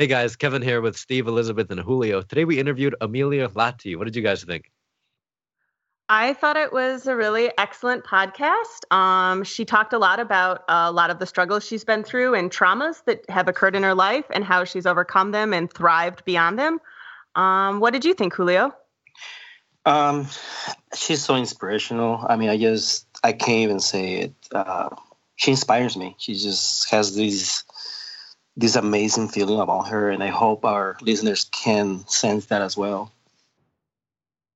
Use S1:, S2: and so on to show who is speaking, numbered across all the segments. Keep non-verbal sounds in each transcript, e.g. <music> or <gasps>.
S1: Hey guys, Kevin here with Steve, Elizabeth, and Julio. Today we interviewed Emilia Lahti. What did you guys think?
S2: I thought it was a really excellent podcast. Um, she talked a lot about a lot of the struggles she's been through and traumas that have occurred in her life and how she's overcome them and thrived beyond them. Um, what did you think, Julio?
S3: Um, she's so inspirational. I mean, I just I can't even say it. Uh, she inspires me. She just has these this amazing feeling about her, and I hope our listeners can sense that as well.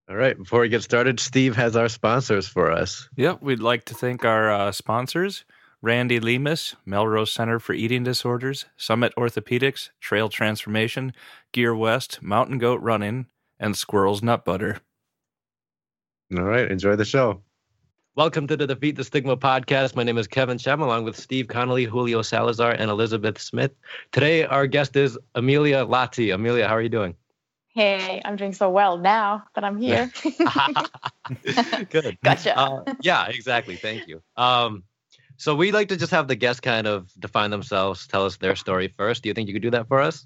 S1: All right, before we get started, Steve has our sponsors for us.
S4: Yep, we'd like to thank our uh, sponsors Randy Lemus, Melrose Center for Eating Disorders, Summit Orthopedics, Trail Transformation, Gear West, Mountain Goat Running, and Squirrels Nut Butter.
S1: All right, enjoy the show. Welcome to the Defeat the Stigma podcast. My name is Kevin Shem, along with Steve Connolly, Julio Salazar, and Elizabeth Smith. Today, our guest is Emilia Lahti. Emilia, how are you doing?
S5: Hey, I'm doing so well now that I'm here. <laughs> <laughs>
S1: Good.
S5: Gotcha.
S1: Uh, yeah, exactly. Thank you. Um, so we like to just have the guests kind of define themselves, tell us their story first. Do you think you could do that for us?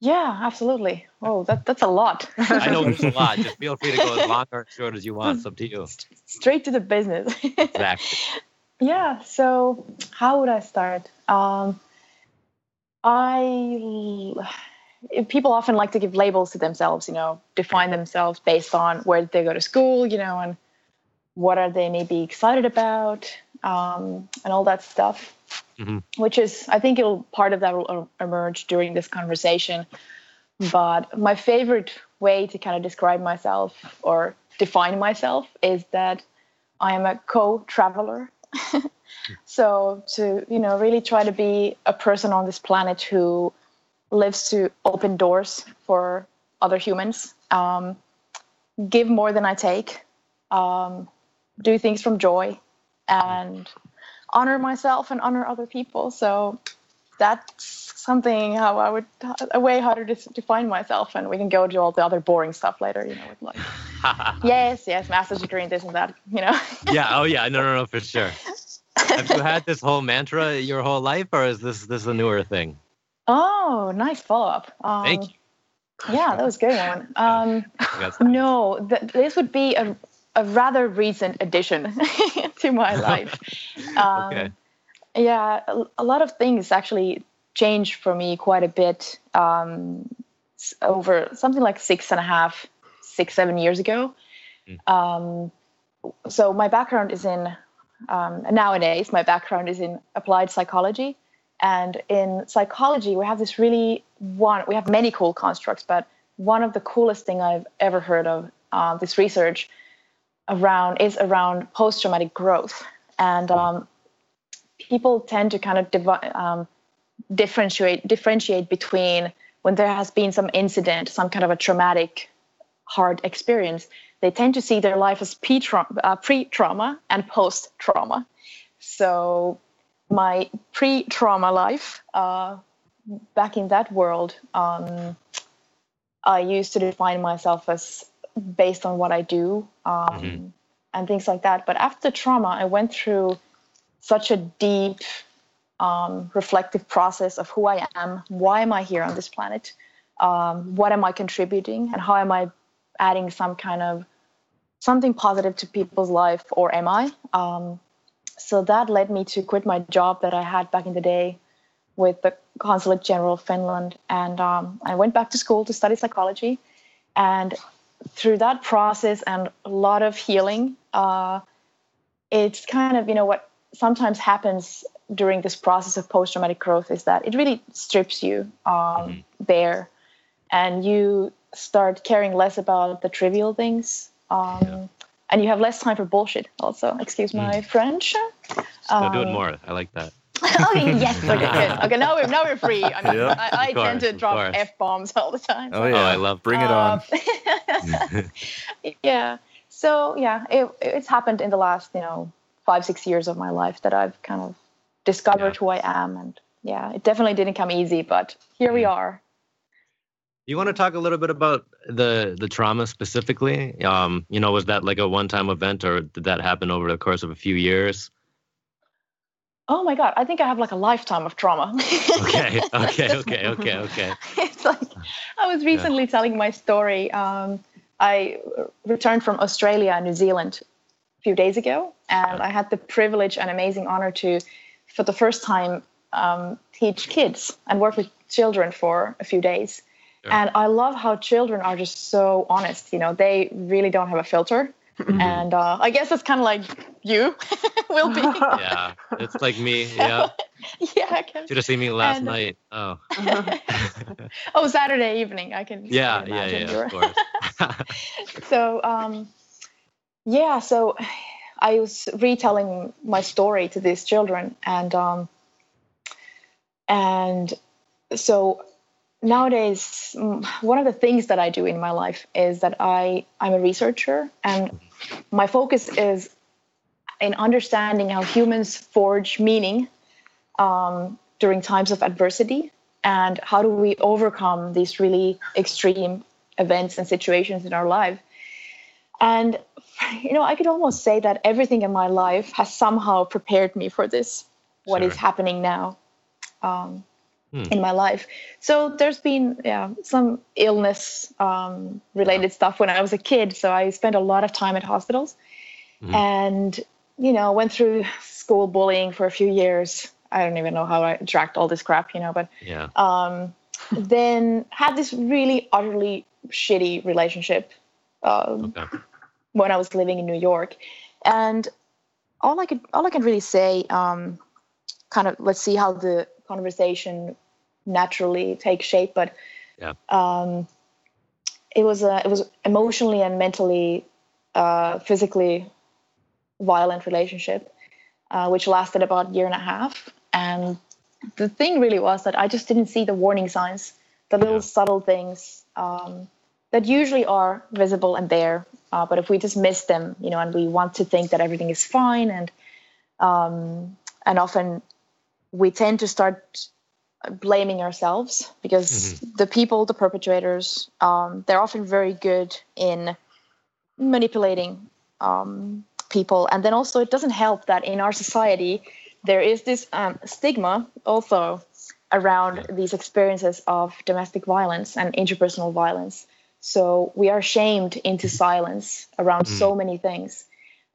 S5: Yeah, absolutely. Oh, that, that's a lot. <laughs>
S1: I know it's a <laughs> lot. Just feel free to go as long or short as you want. It's up to you.
S5: Straight to the business.
S1: Exactly. <laughs>
S5: yeah. So, how would I start? Um, I people often like to give labels to themselves. You know, define themselves based on where they go to school. You know, and what are they maybe excited about, um, and all that stuff. Mm-hmm. Which is, I think, it'll part of that will emerge during this conversation. But my favorite way to kind of describe myself or define myself is that I am a co-traveler. <laughs> so to you know really try to be a person on this planet who lives to open doors for other humans, um, give more than I take, um, do things from joy, and honor myself and honor other people. So that's something how I would a way harder to define myself, and we can go to all the other boring stuff later. You know, with like <laughs> yes, yes, master's degree in this and that. You know.
S1: yeah. Oh yeah. No, no, no, for sure. Have you had this whole mantra your whole life, or is this this a newer thing?
S5: Oh, nice follow up. Um,
S1: Thank you.
S5: Yeah, that was a good one. <laughs> Um, no, th- this would be a, a rather recent addition <laughs> to my <laughs> life. Um, okay. Yeah, a, a, lot of things actually changed for me quite a bit um, over something like six and a half, six, seven years ago. Mm. so my background is in, um, nowadays, my background is in applied psychology. And in psychology, we have this really one, we have many cool constructs, but one of the coolest thing I've ever heard of, uh, this research around is around post-traumatic growth. And um, people tend to kind of um, differentiate differentiate between when there has been some incident some kind of a traumatic hard experience they tend to see their life as uh, pre-trauma and post-trauma. So my pre-trauma life uh, back in that world um, i used to define myself as based on what I do um, mm-hmm. and things like that. But after trauma, I went through such a deep, um, reflective process of who I am, why am I here on this planet, um, what am I contributing, and how am I adding some kind of something positive to people's life, or am I? Um, so that led me to quit my job that I had back in the day with the Consulate General of Finland, and um, I went back to school to study psychology. And through that process and a lot of healing, uh, it's kind of, you know, what sometimes happens during this process of post traumatic growth is that it really strips you um, mm-hmm. bare and you start caring less about the trivial things. Um, yeah. And you have less time for bullshit, also. Excuse my mm. French.
S1: Um, do it more. I like that. <laughs>
S5: oh yes, okay, good. <laughs> Okay, now we're now we're free. I mean, yep, I, I course, tend to drop f bombs all the time.
S1: Oh yeah, oh, I love.
S4: Bring it on.
S5: Um, <laughs> yeah. So yeah, it, it's happened in the last you know five six years of my life that I've kind of discovered yeah. who I am, and yeah, it definitely didn't come easy, but here we mm. are.
S1: You want to talk a little bit about the the trauma specifically? Um, you know, was that like a one time event, or did that happen over the course of a few years?
S5: Oh my god, I think I have like a lifetime of trauma.
S1: okay, <laughs> okay, okay, okay, okay.
S5: it's like I was recently yeah. telling my story. Um, I returned from Australia and New Zealand a few days ago, and yeah. I had the privilege and amazing honor to, for the first time, um, teach kids and work with children for a few days. Yeah. And I love how children are just so honest. You know, they really don't have a filter. Mm-hmm. And uh, I guess it's kind of like you <laughs> will be. <laughs>
S1: yeah, it's like me. Yeah. <laughs>
S5: yeah, I can.
S1: Should have seen me last and, night. Oh.
S5: oh, Saturday evening. I can.
S1: Yeah, yeah, yeah. Of course.
S5: so, um, yeah. So, I was retelling my story to these children, and um, and so nowadays one of the things that i do in my life is that i i'm a researcher and my focus is in understanding how humans forge meaning um, during times of adversity and how do we overcome these really extreme events and situations in our life and you know i could almost say that everything in my life has somehow prepared me for this what sure. is happening now um, hmm. in my life. So there's been yeah some illness um, related stuff when I was a kid. So I spent a lot of time at hospitals, hmm. and you know went through school bullying for a few years. I don't even know how I tracked all this crap, you know, but
S1: yeah.
S5: Um, <laughs> then had this really utterly shitty relationship um, okay. when I was living in New York, and all I could all I can really say, um, kind of let's see how the conversation naturally take shape. But
S1: yeah.
S5: um, it was a it was emotionally and mentally, uh, physically violent relationship, uh, which lasted about a year and a half. And the thing really was that I just didn't see the warning signs, the little yeah. subtle things um, that usually are visible and there. Uh, but if we just miss them, you know, and we want to think that everything is fine, and um, and often we tend to start blaming ourselves because mm-hmm. the people, the perpetrators, um, they're often very good in manipulating um, people. And then also, it doesn't help that in our society, there is this um, stigma also around these experiences of domestic violence and interpersonal violence. So we are shamed into silence around mm-hmm. so many things.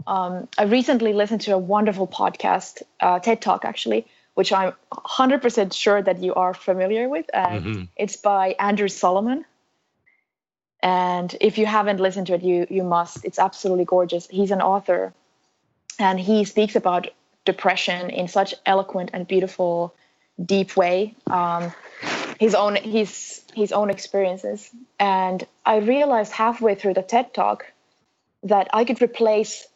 S5: Um, I recently listened to a wonderful podcast, uh, TED Talk actually, which I'm 100% sure that you are familiar with. And mm-hmm. it's by Andrew Solomon. And if you haven't listened to it, you you must. It's absolutely gorgeous. He's an author, and he speaks about depression in such eloquent and beautiful, deep way. Um, his own his his own experiences, and I realized halfway through the TED talk that I could replace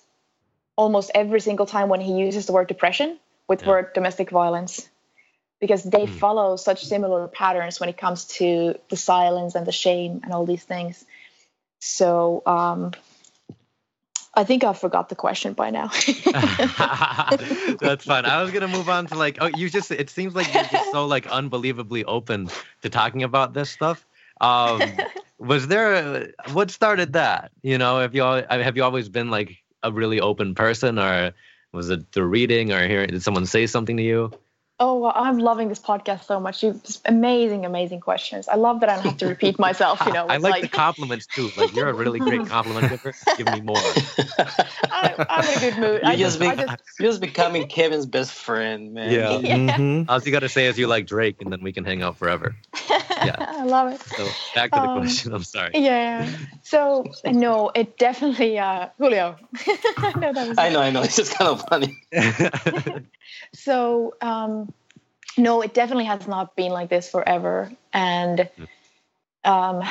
S5: almost every single time when he uses the word depression with yeah. word domestic violence because they mm. follow such similar patterns when it comes to the silence and the shame and all these things. So um, I think I forgot the question by now. <laughs>
S1: That's fine. I was gonna move on to like, oh, you just. It seems like you're just so like unbelievably open to talking about this stuff. Um, <laughs> was there a, what started that? You know, have you have you always been like a really open person, or was it the reading or hearing? Did someone say something to you?
S5: Oh, well, I'm loving this podcast so much. You amazing, amazing questions. I love that I don't have to repeat myself. You know, <laughs>
S1: I like, like, the compliments too. Like you're a really great compliment giver. Give me more. <laughs>
S5: I, am in a good mood.
S3: You just, be, just, you're just becoming Kevin's best friend, man.
S1: Yeah. <laughs> yeah. Mm-hmm. All you got to say is you like Drake, and then we can hang out forever.
S5: Yeah. <laughs> I love it.
S1: So back to the um, question. I'm sorry.
S5: Yeah. So no, it definitely uh, Julio.
S3: no, <laughs> I know, I know. It's just kind of funny. <laughs>
S5: so um, no, it definitely has not been like this forever. And um,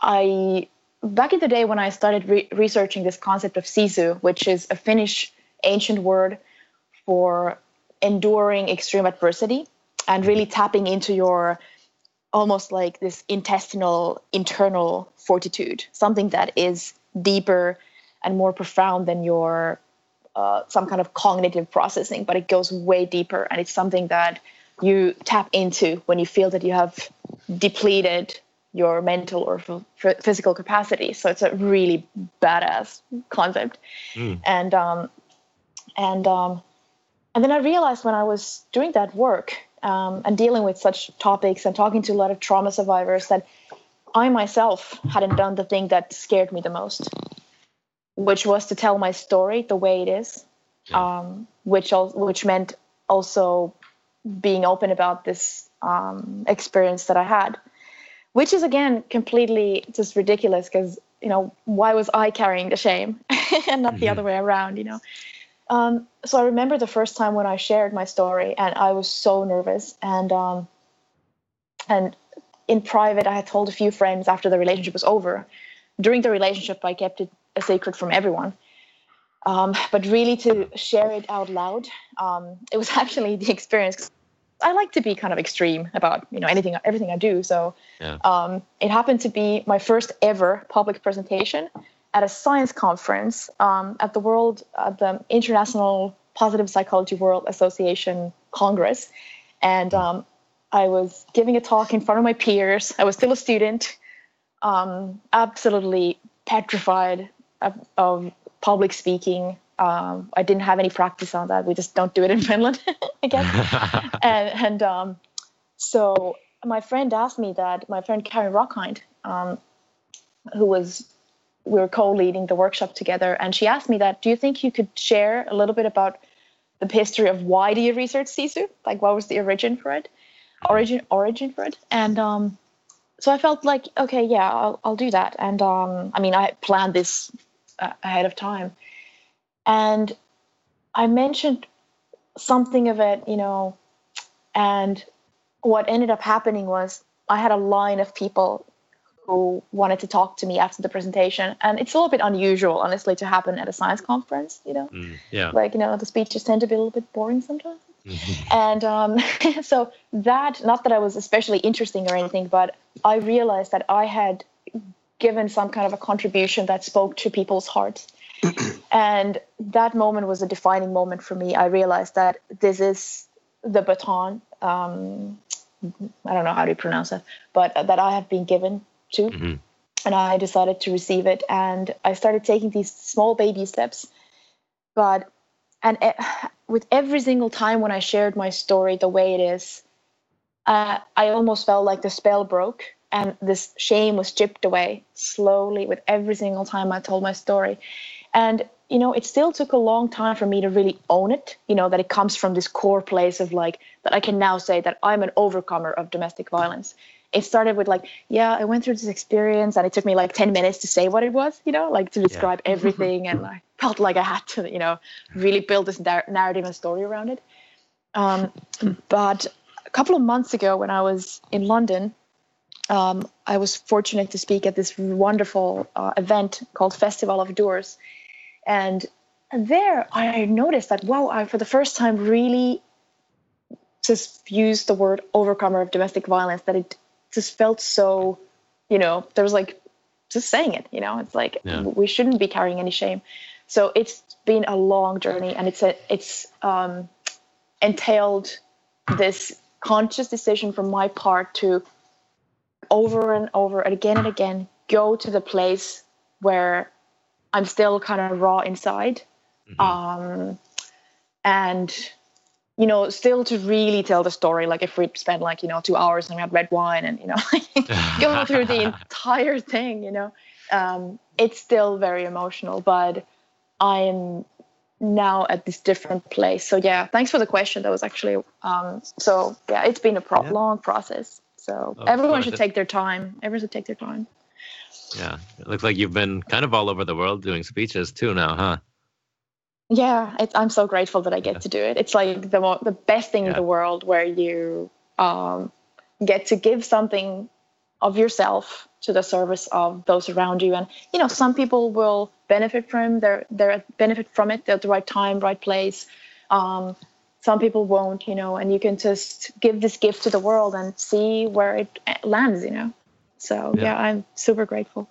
S5: I back in the day when I started re- researching this concept of sisu, which is a Finnish ancient word for enduring extreme adversity and really tapping into your almost like this intestinal internal fortitude, something that is deeper and more profound than your uh, some kind of cognitive processing, but it goes way deeper, and it's something that you tap into when you feel that you have depleted your mental or f- physical capacity. So it's a really badass concept, mm. and um, and um, and then I realized when I was doing that work um, and dealing with such topics and talking to a lot of trauma survivors that I myself hadn't done the thing that scared me the most, which was to tell my story the way it is, yeah. um, which al- which meant also being open about this um, experience that I had, which is again completely just ridiculous because you know why was I carrying the shame <laughs> and not mm-hmm. the other way around, you know. Um, so I remember the first time when I shared my story, and I was so nervous. And um, and in private, I had told a few friends after the relationship was over. During the relationship, I kept it a secret from everyone. Um, but really, to share it out loud, um, it was <laughs> actually the experience. I like to be kind of extreme about you know anything, everything I do. So yeah. Um, it happened to be my first ever public presentation at a science conference um, at the World, at the International Positive Psychology World Association Congress, and um, I was giving a talk in front of my peers. I was still a student, um, absolutely petrified of, of public speaking. Um, I didn't have any practice on that. We just don't do it in <laughs> Finland, I guess. <laughs> and, and um, so my friend asked me that. My friend Karen Rockhind, um, who was we were co-leading the workshop together and she asked me that do you think you could share a little bit about the history of why do you research sisu? Like what was the origin for it? Origin origin for it? And um, so i felt like okay yeah i'll, I'll do that. And um, i mean i planned this uh, ahead of time. And i mentioned something of it you know and what ended up happening was i had a line of people who wanted to talk to me after the presentation. And it's a little bit unusual, honestly, to happen at a science conference, you know?
S1: Mm, yeah.
S5: Like, you know, the speeches tend to be a little bit boring sometimes. Mm-hmm. And um, <laughs> so that, not that I was especially interesting or anything, but I realized that I had given some kind of a contribution that spoke to people's hearts. <clears throat> and that moment was a defining moment for me. I realized that this is the baton. Um, I don't know how to pronounce it, but that I have been given to. Mm-hmm. And I decided to receive it. And I started taking these small baby steps. But, and <sighs> with every single time when I shared my story the way it is, uh, I almost felt like the spell broke and this shame was chipped away slowly with every single time I told my story. And you know, it still took a long time for me to really own it, you know, that it comes from this core place of like that I can now say that I'm an overcomer of domestic violence it started with like, yeah, I went through this experience and it took me like 10 minutes to say what it was, you know, like to describe yeah. everything. and I <laughs> felt like I had to, you know, really build this narrative and story around it. Um, but a couple of months ago when I was in London, um, I was fortunate to speak at this wonderful uh, event called Festival of Doors. And there I noticed that, wow, I, for the first time, really just used the word overcomer of domestic violence, that it just felt so, you know, there was like just saying it, you know, it's like yeah. we shouldn't be carrying any shame. So it's been a long journey and it's a, it's um, entailed this conscious decision from my part to over and over and again and again go to the place where I'm still kind of raw inside. Mm-hmm. Um, and you know, still to really tell the story, like if we spent like, you know, two hours and we had red wine and, you know, <laughs> going through the <laughs> entire thing, you know, um, it's still very emotional, but I'm now at this different place. So yeah, thanks for the question. That was actually, um, so yeah, it's been a pro- yeah. long process. So oh, everyone should take their time. Everyone should take their time.
S1: Yeah. It looks like you've been kind of all over the world doing speeches too now, huh?
S5: Yeah it, i'm so grateful that i get yeah. to do it. It's like the mo- the best thing yeah. in the world where you um, get to give something of yourself to the service of those around you. And you know some people will benefit from their their benefit from it at the right time right place. Um, some people won't you know and you can just give this gift to the world and see where it lands you know? So yeah, yeah i'm super grateful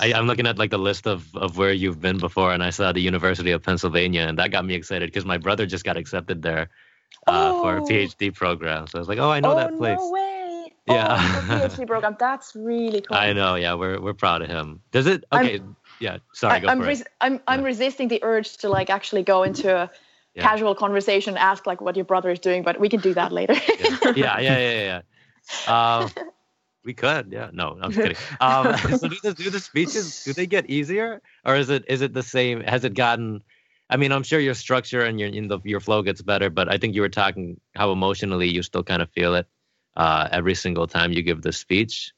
S1: I, am looking at like the list of, of where you've been before, and I saw the University of Pennsylvania, and that got me excited because my brother just got accepted there uh, oh. for a oh. PhD program. So I was like, oh, I know
S5: oh,
S1: that place.
S5: No way. Yeah, oh, <laughs> PhD program. That's really cool.
S1: I know. Yeah, we're we're proud of him. Does it? Okay. I'm, yeah. Sorry.
S5: I, am
S1: I'm
S5: I'm I'm resisting the urge to like actually go into a yeah. casual conversation, ask like what your brother is doing, but we can do that later.
S1: yeah, yeah, yeah, yeah. yeah. Um, <laughs> we could, yeah. No, I'm just kidding. <laughs> Um, <laughs> so do the do the speeches do they get easier, or is it is it the same? Has it gotten? I mean, I'm sure your structure and your in the, your flow gets better, but I think you were talking how emotionally you still kind of feel it uh, every single time you give the speech.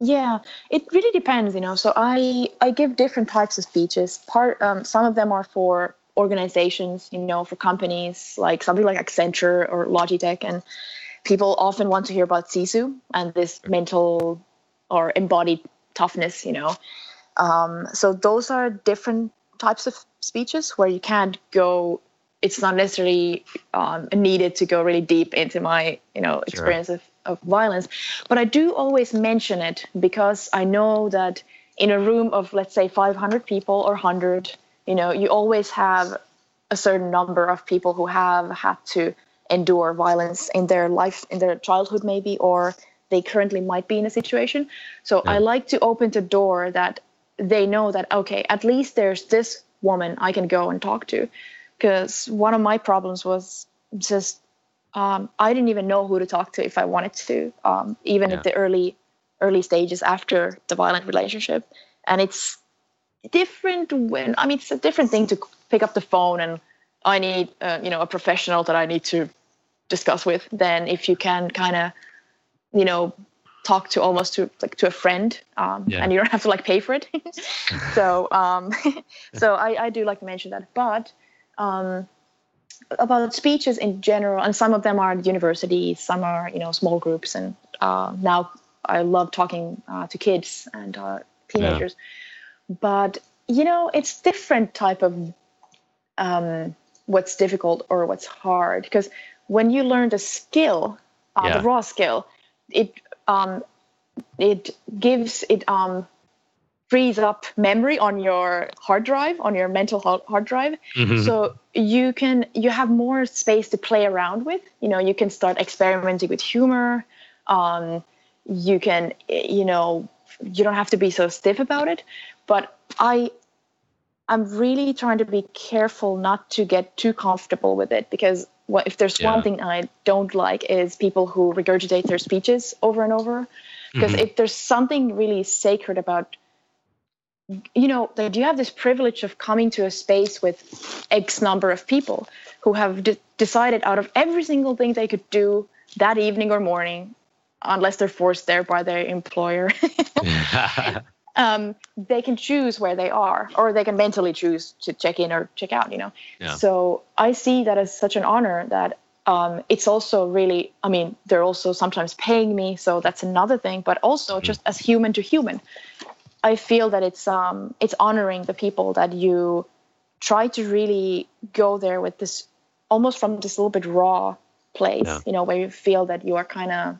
S5: Yeah, it really depends, you know. So I I give different types of speeches. Part um, some of them are for organizations, you know, for companies like something like Accenture or Logitech, and people often want to hear about Sisu and this mental or embodied toughness, you know. Um, so those are different types of speeches where you can't go. It's not necessarily um, needed to go really deep into my, you know, experience sure. of of violence. But I do always mention it because I know that in a room of, let's say, 500 people or 100, you know, you always have a certain number of people who have had to endure violence in their life, in their childhood, maybe, or they currently might be in a situation. So yeah. I like to open the door that they know that, okay, at least there's this woman I can go and talk to. Because one of my problems was just um, I didn't even know who to talk to if I wanted to, um, even yeah. at the early early stages after the violent relationship. And it's different when I mean it's a different thing to pick up the phone and I need uh, you know a professional that I need to discuss with than if you can kind of you know talk to almost to like to a friend um, yeah. and you don't have to like pay for it <laughs> so um, <laughs> so I, I do like to mention that but um, about speeches in general, and some of them are at universities, some are you know small groups, and uh, now I love talking uh, to kids and uh, teenagers. Yeah. But you know, it's different type of um, what's difficult or what's hard. Because when you learn the skill, uh, yeah. the raw skill, it um, it gives it um, frees up memory on your hard drive on your mental hard drive. Mm-hmm. so you can you have more space to play around with. You know you can start experimenting with humor. Um, you can you know you don't have to be so stiff about it. But i i'm really trying to be careful not to get too comfortable with it because what, if there's yeah. one thing i don't like is people who regurgitate their speeches over and over because mm-hmm. if there's something really sacred about you know that you have this privilege of coming to a space with x number of people who have de- decided out of every single thing they could do that evening or morning unless they're forced there by their employer <laughs> <laughs> <laughs> um, they can choose where they are or they can mentally choose to check in or check out you know yeah. so i see that as such an honor that um, it's also really i mean they're also sometimes paying me so that's another thing but also mm-hmm. just as human to human I feel that it's um it's honoring the people that you try to really go there with this almost from this little bit raw place, yeah. you know, where you feel that you are kind of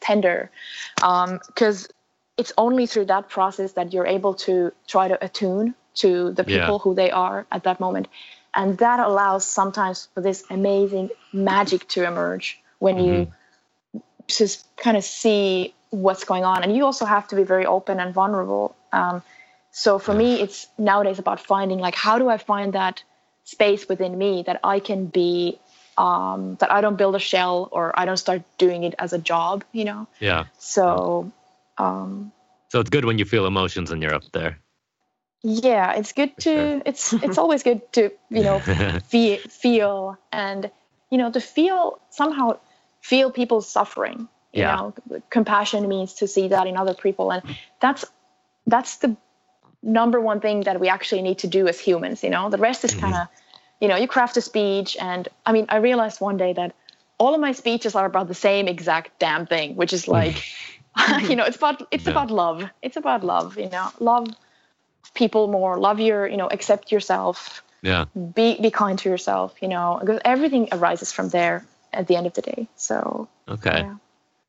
S5: tender, because um, it's only through that process that you're able to try to attune to the people yeah. who they are at that moment, and that allows sometimes for this amazing magic to emerge when mm-hmm. you just kind of see what's going on. And you also have to be very open and vulnerable. Um, so for me it's nowadays about finding like how do i find that space within me that i can be um, that i don't build a shell or i don't start doing it as a job you know?
S1: Yeah.
S5: So um,
S1: so it's good when you feel emotions and you're up there
S5: yeah it's good to sure. it's <laughs> it's always good to you know <laughs> feel feel and you know to feel somehow feel people's suffering you yeah. know compassion means to see that in other people and that's that's the number one thing that we actually need to do as humans you know the rest is kind of mm-hmm. you know you craft a speech and i mean i realized one day that all of my speeches are about the same exact damn thing which is like <laughs> <laughs> you know it's about it's yeah. about love it's about love you know love people more love your you know accept yourself
S1: yeah
S5: be be kind to yourself you know because everything arises from there at the end of the day so
S1: okay yeah.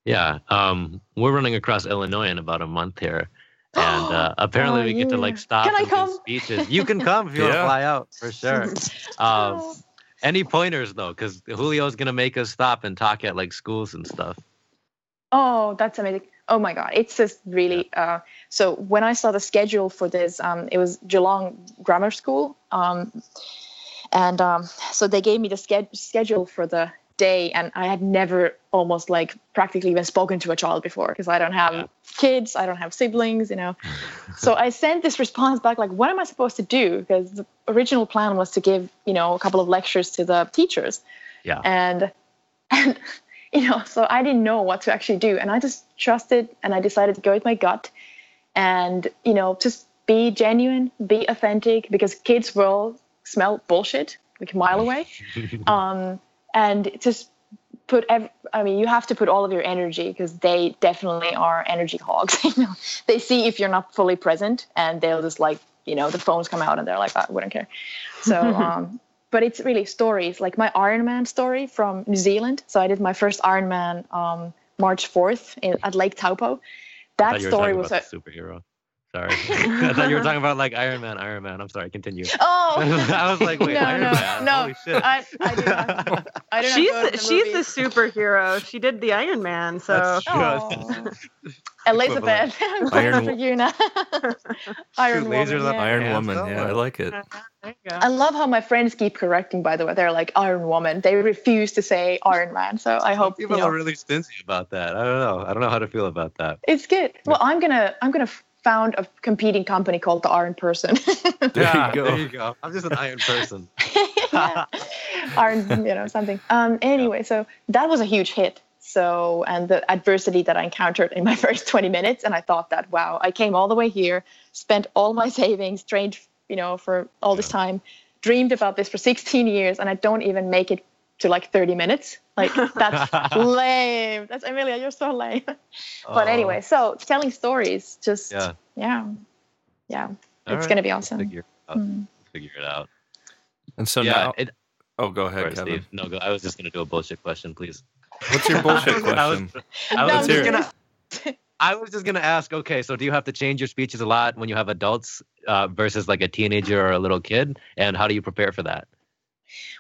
S1: Yeah, um, we're running across Illinois in about a month here, <gasps> and uh, apparently oh, we get to like stop
S5: can
S1: and give speeches. You can come if you yeah. want to fly out for <laughs> sure. Um, any pointers though, because Julio's gonna make us stop and talk at like schools and stuff.
S5: Oh, that's amazing! Oh my God, it's just really. Uh, so when I saw the schedule for this, um, it was Geelong Grammar School. Um, and um, so they gave me the ske- schedule for the day and i had never almost like practically even spoken to a child before because i don't have yeah. kids i don't have siblings you know <laughs> so i sent this response back like what am i supposed to do because the original plan was to give you know a couple of lectures to the teachers
S1: yeah
S5: and <laughs> and <laughs> you know so i didn't know what to actually do. And i just trusted and i decided to go with my gut and you know just be genuine be authentic because kids will smell bullshit like a mile away. <laughs> Um and just put ev- i mean you have to put all of your energy because they definitely are energy hogs. <laughs> You know they see if you're not fully present and they'll just like you know the phones come out and they're like i wouldn't care. So um but it's really stories like my ironman story from new zealand. So i did my first ironman um march 4th in, at lake taupo. That story was a
S1: superhero Sorry. <laughs> I thought you were talking about like Iron Man, Iron Man. I'm sorry, continue. <laughs>
S5: Oh. <laughs>
S1: I was like, wait,
S5: no,
S1: Iron
S5: no,
S1: Man.
S5: No,
S1: Holy shit.
S5: I, I do not. I don't
S2: she's
S5: the,
S2: the she's the superhero. She did the Iron Man, so. Oh.
S5: Elizabeth. Iron for you now.
S1: Iron Woman.
S4: Yeah. Iron Woman. Yeah, I like it.
S5: Uh-huh, I love how my friends keep correcting. By the way, they're like Iron Woman. They refuse to say Iron Man. So I hope
S1: people
S5: you know,
S1: are really stingy about that. I don't know. I don't know how to feel about that.
S5: It's good. Well, I'm gonna I'm gonna found a competing company called the Iron Person. <laughs>
S1: there yeah, you go. There you go. I'm just an Iron Person. <laughs>
S5: Iron, you know, something. Um. Anyway, yeah. so that was a huge hit. So, and the adversity that I encountered in my <laughs> first 20 minutes, and I thought that, wow, I came all the way here, spent all my savings, trained, you know, for all this time, dreamed about this for 16 years, and I don't even make it to like 30 minutes. Like <laughs> that's <laughs> lame. That's Emilia, you're so lame. <laughs> but anyway, so telling stories, just yeah, yeah, yeah. All it's right. gonna be awesome.
S1: Figure, mm. figure it out.
S4: And so yeah, now, it, oh, go ahead, Kevin.
S1: Steve. No, go. I was just gonna do a bullshit question, please.
S4: What's your bullshit question? I was,
S1: I was just gonna. I was just gonna ask. Okay, so do you have to change your speeches a lot when you have adults uh, versus like a teenager or a little kid, and how do you prepare for that?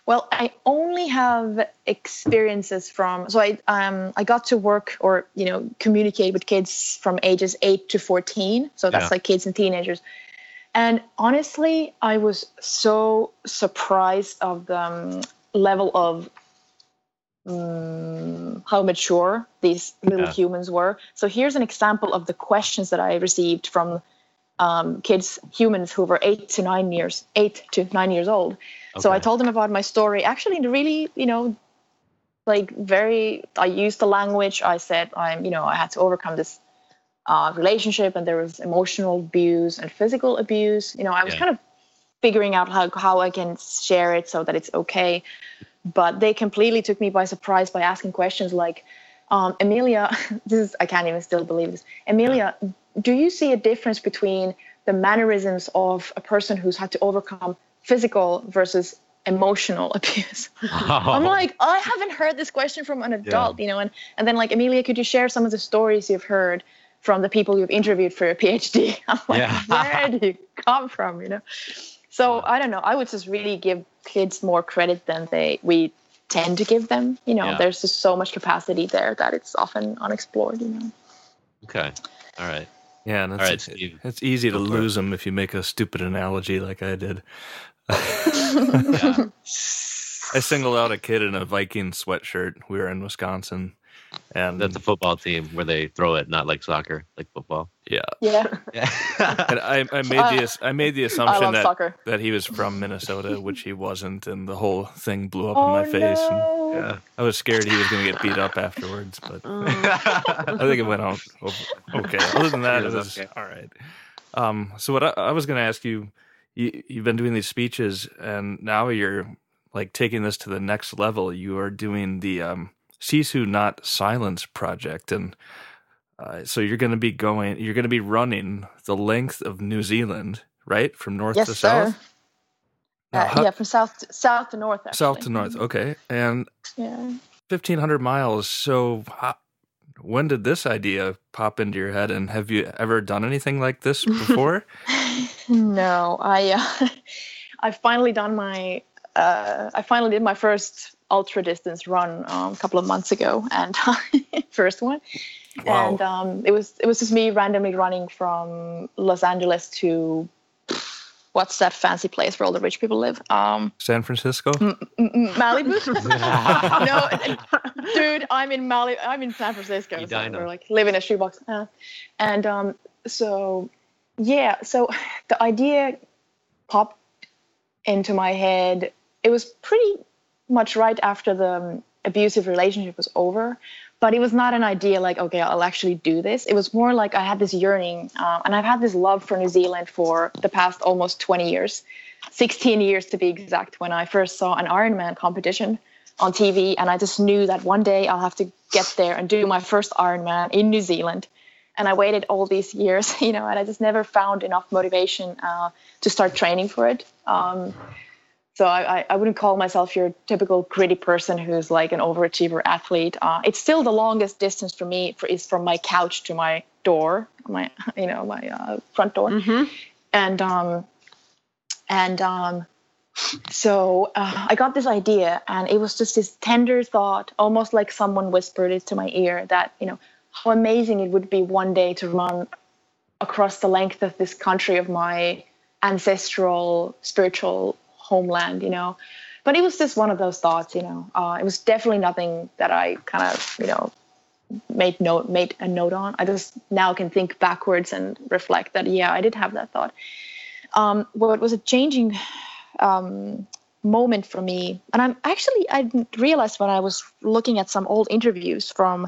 S5: Well, I only have experiences from so I um I got to work or you know communicate with kids from ages eight to fourteen. So that's yeah. like kids and teenagers. And honestly, I was so surprised of the um, level of um, how mature these little yeah. humans were. So here's an example of the questions that I received from um, kids, humans who were eight to nine years, eight to nine years old. Okay. So I told them about my story. Actually, in really, you know, like very. I used the language. I said I'm, you know, I had to overcome this uh, relationship, and there was emotional abuse and physical abuse. You know, I was yeah. kind of figuring out how how I can share it so that it's okay. But they completely took me by surprise by asking questions like, um, Emilia, <laughs> this is I can't even still believe this. Emilia, do you see a difference between the mannerisms of a person who's had to overcome physical versus emotional <laughs> abuse. Oh. I'm like, I haven't heard this question from an adult, yeah. you know, and, and then like, emilia could you share some of the stories you've heard from the people you've interviewed for your PhD? <laughs> I'm like, yeah. <laughs> where do you come from, you know? So I don't know. I would just really give kids more credit than they we tend to give them. You know, yeah. there's just so much capacity there that it's often unexplored. You know.
S1: Okay. All right.
S4: Yeah, and it's, right, it's easy to lose them if you make a stupid analogy like I did. <laughs> <laughs> I singled out a kid in a Viking sweatshirt. We were in Wisconsin, and
S1: that's a football team where they throw it, not like soccer, like football.
S4: Yeah,
S5: yeah. <laughs>
S4: and I, I made the I made the assumption that soccer. that he was from Minnesota, which he wasn't, and the whole thing blew up oh, in my face.
S5: No.
S4: And yeah, I was scared he was going to get beat up afterwards, but oh. <laughs> I think it went out okay. Other than that, it was okay. all right. Um, so what I, I was going to ask you you, you've been doing these speeches and now you're like taking this to the next level. You are doing the um, Sisu Not Silence project. And uh, so you're going to be going, you're going to be running the length of New Zealand, right? From north
S5: yes,
S4: to
S5: sir.
S4: south?
S5: Uh, how, yeah, from south to, south to north. Actually.
S4: South to north. Okay. And
S5: yeah.
S4: 1500 miles. So how, when did this idea pop into your head and have you ever done anything like this <laughs> before
S5: no i uh, <laughs> i finally done my uh, i finally did my first ultra distance run um, a couple of months ago and <laughs> first one wow. and um, it was it was just me randomly running from los angeles to what's that fancy place where all the rich people live? Um,
S4: San Francisco.
S5: M- M- Malibu. <laughs> <laughs> no, dude, I'm in Mali. I'm in San Francisco. So we're like live in a shoebox. Uh, and um, so yeah, so <sighs> the idea popped into my head. It was pretty much right after the um, abusive relationship was over but it was not an idea like okay i'll actually do this. It was more like i had this yearning um, and i've had this love for new zealand for the past almost 20 years 16 years to be exact when i first saw an ironman competition on tv and i just knew that one day i'll have to get there and do my first ironman in new zealand. And i waited all these years <laughs> you know and i just never found enough motivation uh, to start training for it. Um, so I, I wouldn't call myself your typical gritty person who's like an overachiever athlete. Uh, it's still the longest distance for me for, is from my couch to my door, my <laughs> you know my uh, front door, mm-hmm. and um, and um, so uh, I got this idea, and it was just this tender thought, almost like someone whispered it to my ear that you know how amazing it would be one day to run across the length of this country of my ancestral spiritual homeland, you know. But it was just one of those thoughts, you know. Uh, it was definitely nothing that I kind of, you know, made note made a note on. I just now can think backwards and reflect that yeah, I did have that thought. Um, what was a changing um, moment for me, and I'm actually I realized when I was looking at some old interviews from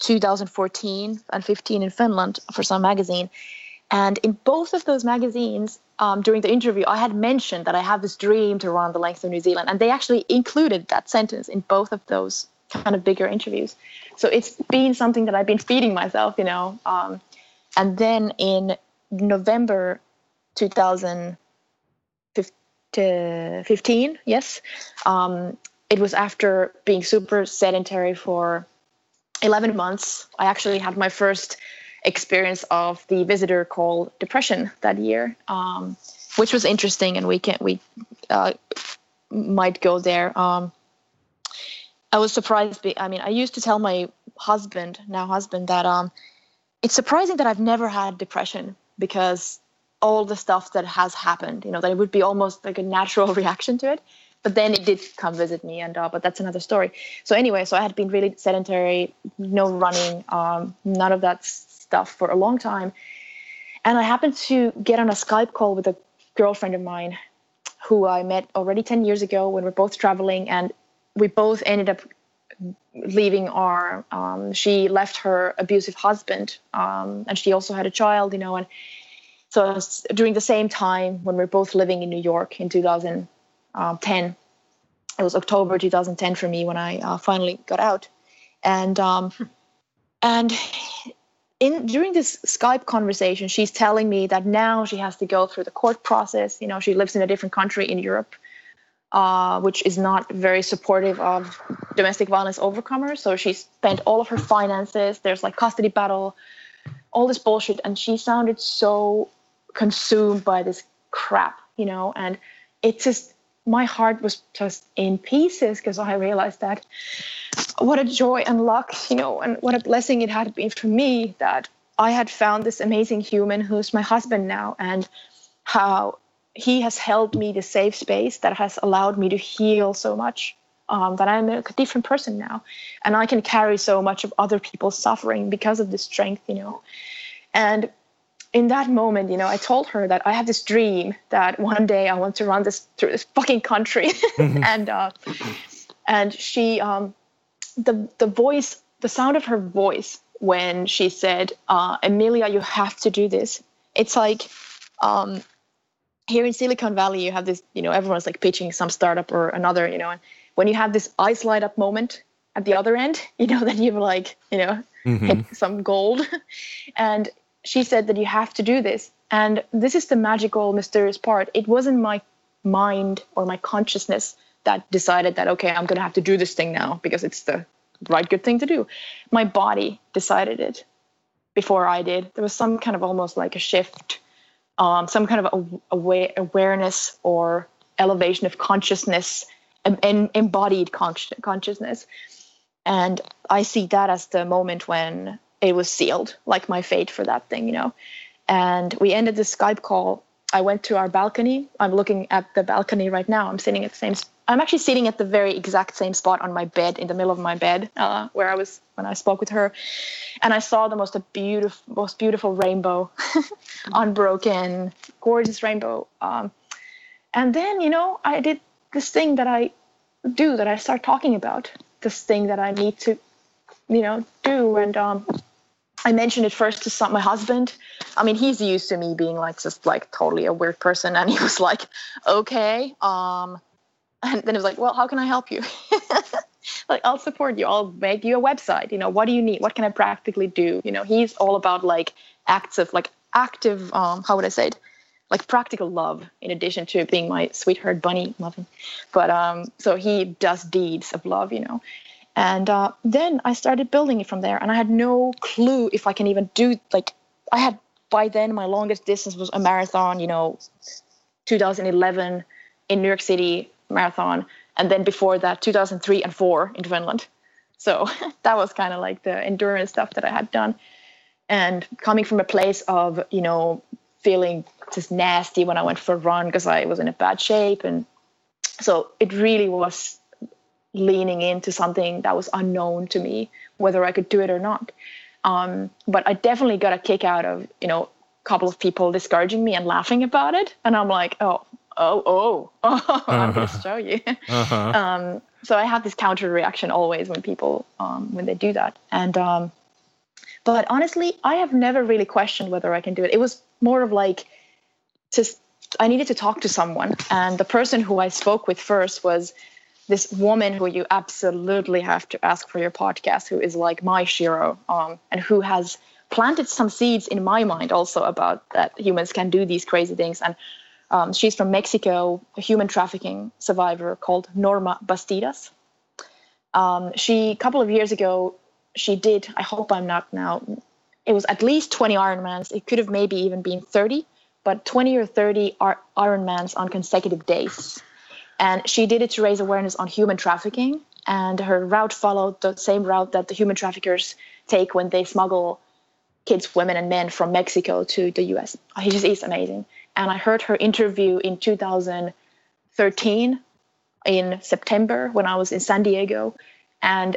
S5: 2014 and 15 in Finland for some magazine, and in both of those magazines, um, during the interview, I had mentioned that I have this dream to run the length of New Zealand, and they actually included that sentence in both of those kind of bigger interviews. So it's been something that I've been feeding myself, you know. Um, and then in November 2015, yes, um, it was after being super sedentary for 11 months. I actually had my first experience of the visitor called depression that year, um, which was interesting, and we can we uh, might go there. Um, I was surprised. I mean, I used to tell my husband, now husband, that um, it's surprising that I've never had depression because all the stuff that has happened, you know, that it would be almost like a natural <laughs> reaction to it. But then it did come visit me, and uh, but that's another story. So anyway, so I had been really sedentary, no running, um, none of that stuff for a long time. And I happened to get on a Skype call with a girlfriend of mine who I met already 10 years ago when we are both traveling. And we both ended up leaving our, um, she left her abusive husband. Um, and she also had a child, you know. And so during the same time when we are both living in New York in 2010, it was October 2010 for me when I uh, finally got out. And um, and in during this Skype conversation, she's telling me that now she has to go through the court process. You know, she lives in a different country in Europe, uh, which is not very supportive of domestic violence overcomers. So she spent all of her finances. There's like custody battle, all this bullshit, and she sounded so consumed by this crap, you know. And it just my heart was just in pieces because I realized that what a joy and luck, you know, and what a blessing it had been for me that I had found this amazing human who's my husband now, and how he has held me the safe space that has allowed me to heal so much. Um, that I'm a different person now, and I can carry so much of other people's suffering because of the strength, you know. And in that moment, you know, I told her that I have this dream that one day I want to run this through this fucking country, <laughs> mm-hmm. and uh, and she, um, the the voice, the sound of her voice when she said, uh, "Emilia, you have to do this." It's like um, here in Silicon Valley, you have this, you know, everyone's like pitching some startup or another, you know, and when you have this eyes light up moment at the other end, you know, <laughs> then you've like, you know, mm-hmm. hit some gold, <laughs> and she said that you have to do this. And this is the magical, mysterious part. It wasn't my mind or my consciousness that decided that, okay, I'm going to have to do this thing now because it's the right good thing to do. My body decided it before I did. There was some kind of almost like a shift, um, some kind of aware, awareness or elevation of consciousness and embodied consciousness. And I see that as the moment when it was sealed, like my fate for that thing, you know. And we ended the Skype call I went to our balcony. I'm looking at the balcony right now. I'm sitting at the same. I'm actually sitting at the very exact same spot on my bed, in the middle of my bed, uh, where I was when I spoke with her, and I saw the most beautiful, most beautiful rainbow, <laughs> unbroken, gorgeous rainbow. Um, and then you know, I did this thing that I do that I start talking about. This thing that I need to, you know, do, and um, I mentioned it first to some, my husband. I mean, he's used to me being like just like totally a weird person, and he was like, "Okay." Um, and then he was like, "Well, how can I help you?" <laughs> like, I'll support you. I'll make you a website. You know, what do you need? What can I practically do? You know, he's all about like acts of like active. Um, how would I say it? Like practical love, in addition to being my sweetheart bunny loving But um, so he does deeds of love, you know. And uh, then I started building it from there, and I had no clue if I can even do like I had by then my longest distance was a marathon, you know, 2011 in New York City marathon, and then before that 2003 and four in Finland. So <laughs> that was kind of like the endurance stuff that I had done, and coming from a place of you know feeling just nasty when I went for a run because I was in a bad shape, and so it really was leaning into something that was unknown to me, whether I could do it or not. Um, but I definitely got a kick out of, you know, a couple of people discouraging me and laughing about it. And I'm like, oh, oh, oh, oh I'm going to show you. <laughs> Uh-huh. Um, so I have this counter reaction always when people, um, when they do that. And, um, but honestly, I have never really questioned whether I can do it. It was more of like, just, I needed to talk to someone. And the person who I spoke with first was this woman who you absolutely have to ask for your podcast, who is like my shero, um, and who has planted some seeds in my mind also about that humans can do these crazy things. And um, she's from Mexico, a human trafficking survivor called Norma Bastidas. Um, she, a couple of years ago, she did, I hope I'm not now, it was at least 20 Ironmans. It could have maybe even been 30, but 20 or 30 Ironmans on consecutive days. And she did it to raise awareness on human trafficking. And her route followed the same route that the human traffickers take when they smuggle kids, women, and men from Mexico to the US. He just is amazing. And I heard her interview in 2013 in September when I was in San Diego. And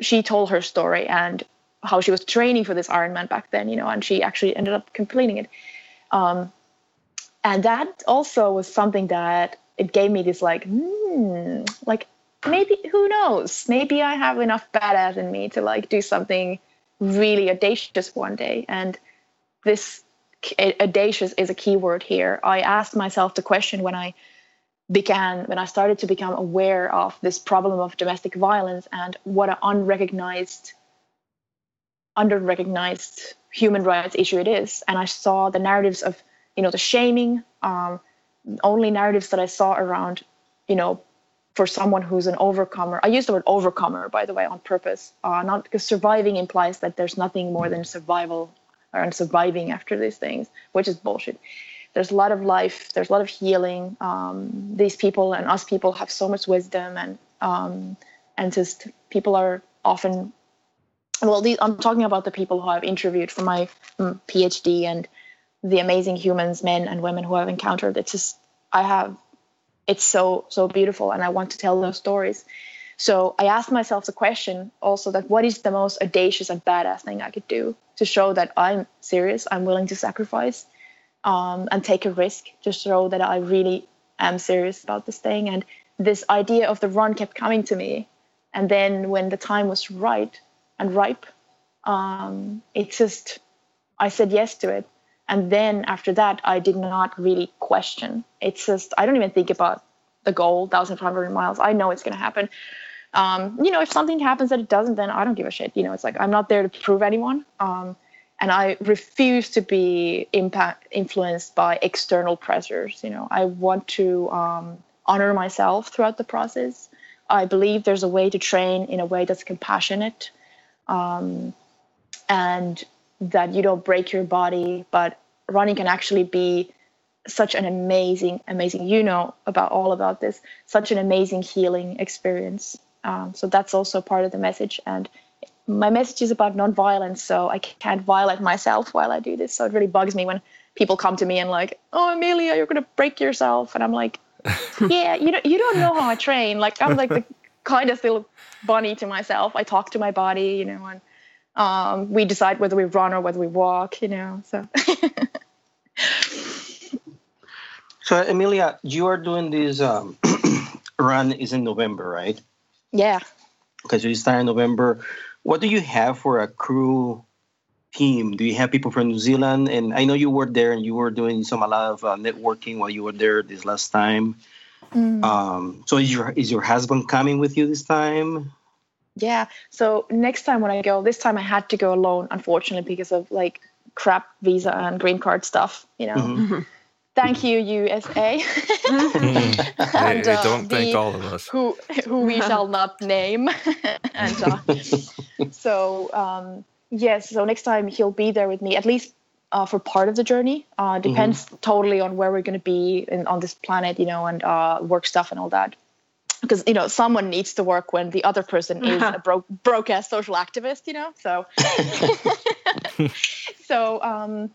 S5: she told her story and how she was training for this Ironman back then, you know, and she actually ended up completing it. Um, and that also was something that it gave me this like, hmm, like maybe who knows? Maybe I have enough badass in me to like do something really audacious one day. And this audacious is a key word here. I asked myself the question when I began when I started to become aware of this problem of domestic violence and what an unrecognized, under-recognized human rights issue it is. And I saw the narratives of, you know, the shaming, um, only narratives that I saw around, you know, for someone who's an overcomer. I use the word overcomer, by the way, on purpose, uh, not because surviving implies that there's nothing more than survival or surviving after these things, which is bullshit. There's a lot of life. There's a lot of healing. Um, these people and us people have so much wisdom, and um, and just people are often. Well, these, I'm talking about the people who I've interviewed for my um, PhD and the amazing humans, men and women who I've encountered. It's just I have it's so so beautiful and I want to tell those stories. So I asked myself the question also that what is the most audacious and badass thing I could do to show that I'm serious, I'm willing to sacrifice um, and take a risk to show that I really am serious about this thing. And this idea of the run kept coming to me. And then when the time was right and ripe, um, it just, I said yes to it and then after that i did not really question. It's just i don't even think about the goal 1500 miles. I know it's going to happen. Um, you know if something happens that it doesn't then i don't give a shit. You know it's like i'm not there to prove anyone. Um, and i refuse to be impact influenced by external pressures. You know i want to um, honor myself throughout the process. I believe there's a way to train in a way that's compassionate. Um, and that you don't break your body, but running can actually be such an amazing, amazing, you know about all about this, such an amazing healing experience. Um, so that's also part of the message. And my message is about nonviolence, so I can't violate myself while I do this. So it really bugs me when people come to me and like, "Oh, Emilia, you're gonna break yourself," and I'm like, <laughs> "Yeah, you don't you don't know how I train. Like I'm like the kind of still bunny to myself. I talk to my body, you know, and um, we decide whether we run or whether we walk, you know. So." <laughs>
S3: so emilia you are doing this um, <clears throat> run is in November, right?
S5: Yeah.
S3: Okay, so you start in November. What do you have for a crew team? Do you have people from New Zealand? And I know you were there and you were doing some a lot of uh, networking while you were there this last time. Mm. Um, so is your is your husband coming with you this time?
S5: Yeah. So next time when I go, this time I had to go alone, unfortunately, because of like crap visa and green card stuff. You know. Mm-hmm. Thank you, USA. <laughs>
S4: mm. and, uh, don't thank all of us.
S5: Who who we <laughs> shall not name. <laughs> and uh, so um, yes, so next time he'll be there with me at least uh, for part of the journey. Uh, mm-hmm. depends mm-hmm. totally on where we're going to be in, on this planet, you know, and uh, work stuff and all that. Because you know, someone needs to work when the other person is a broke broke ass social activist, you know. So, <laughs> <laughs> so um,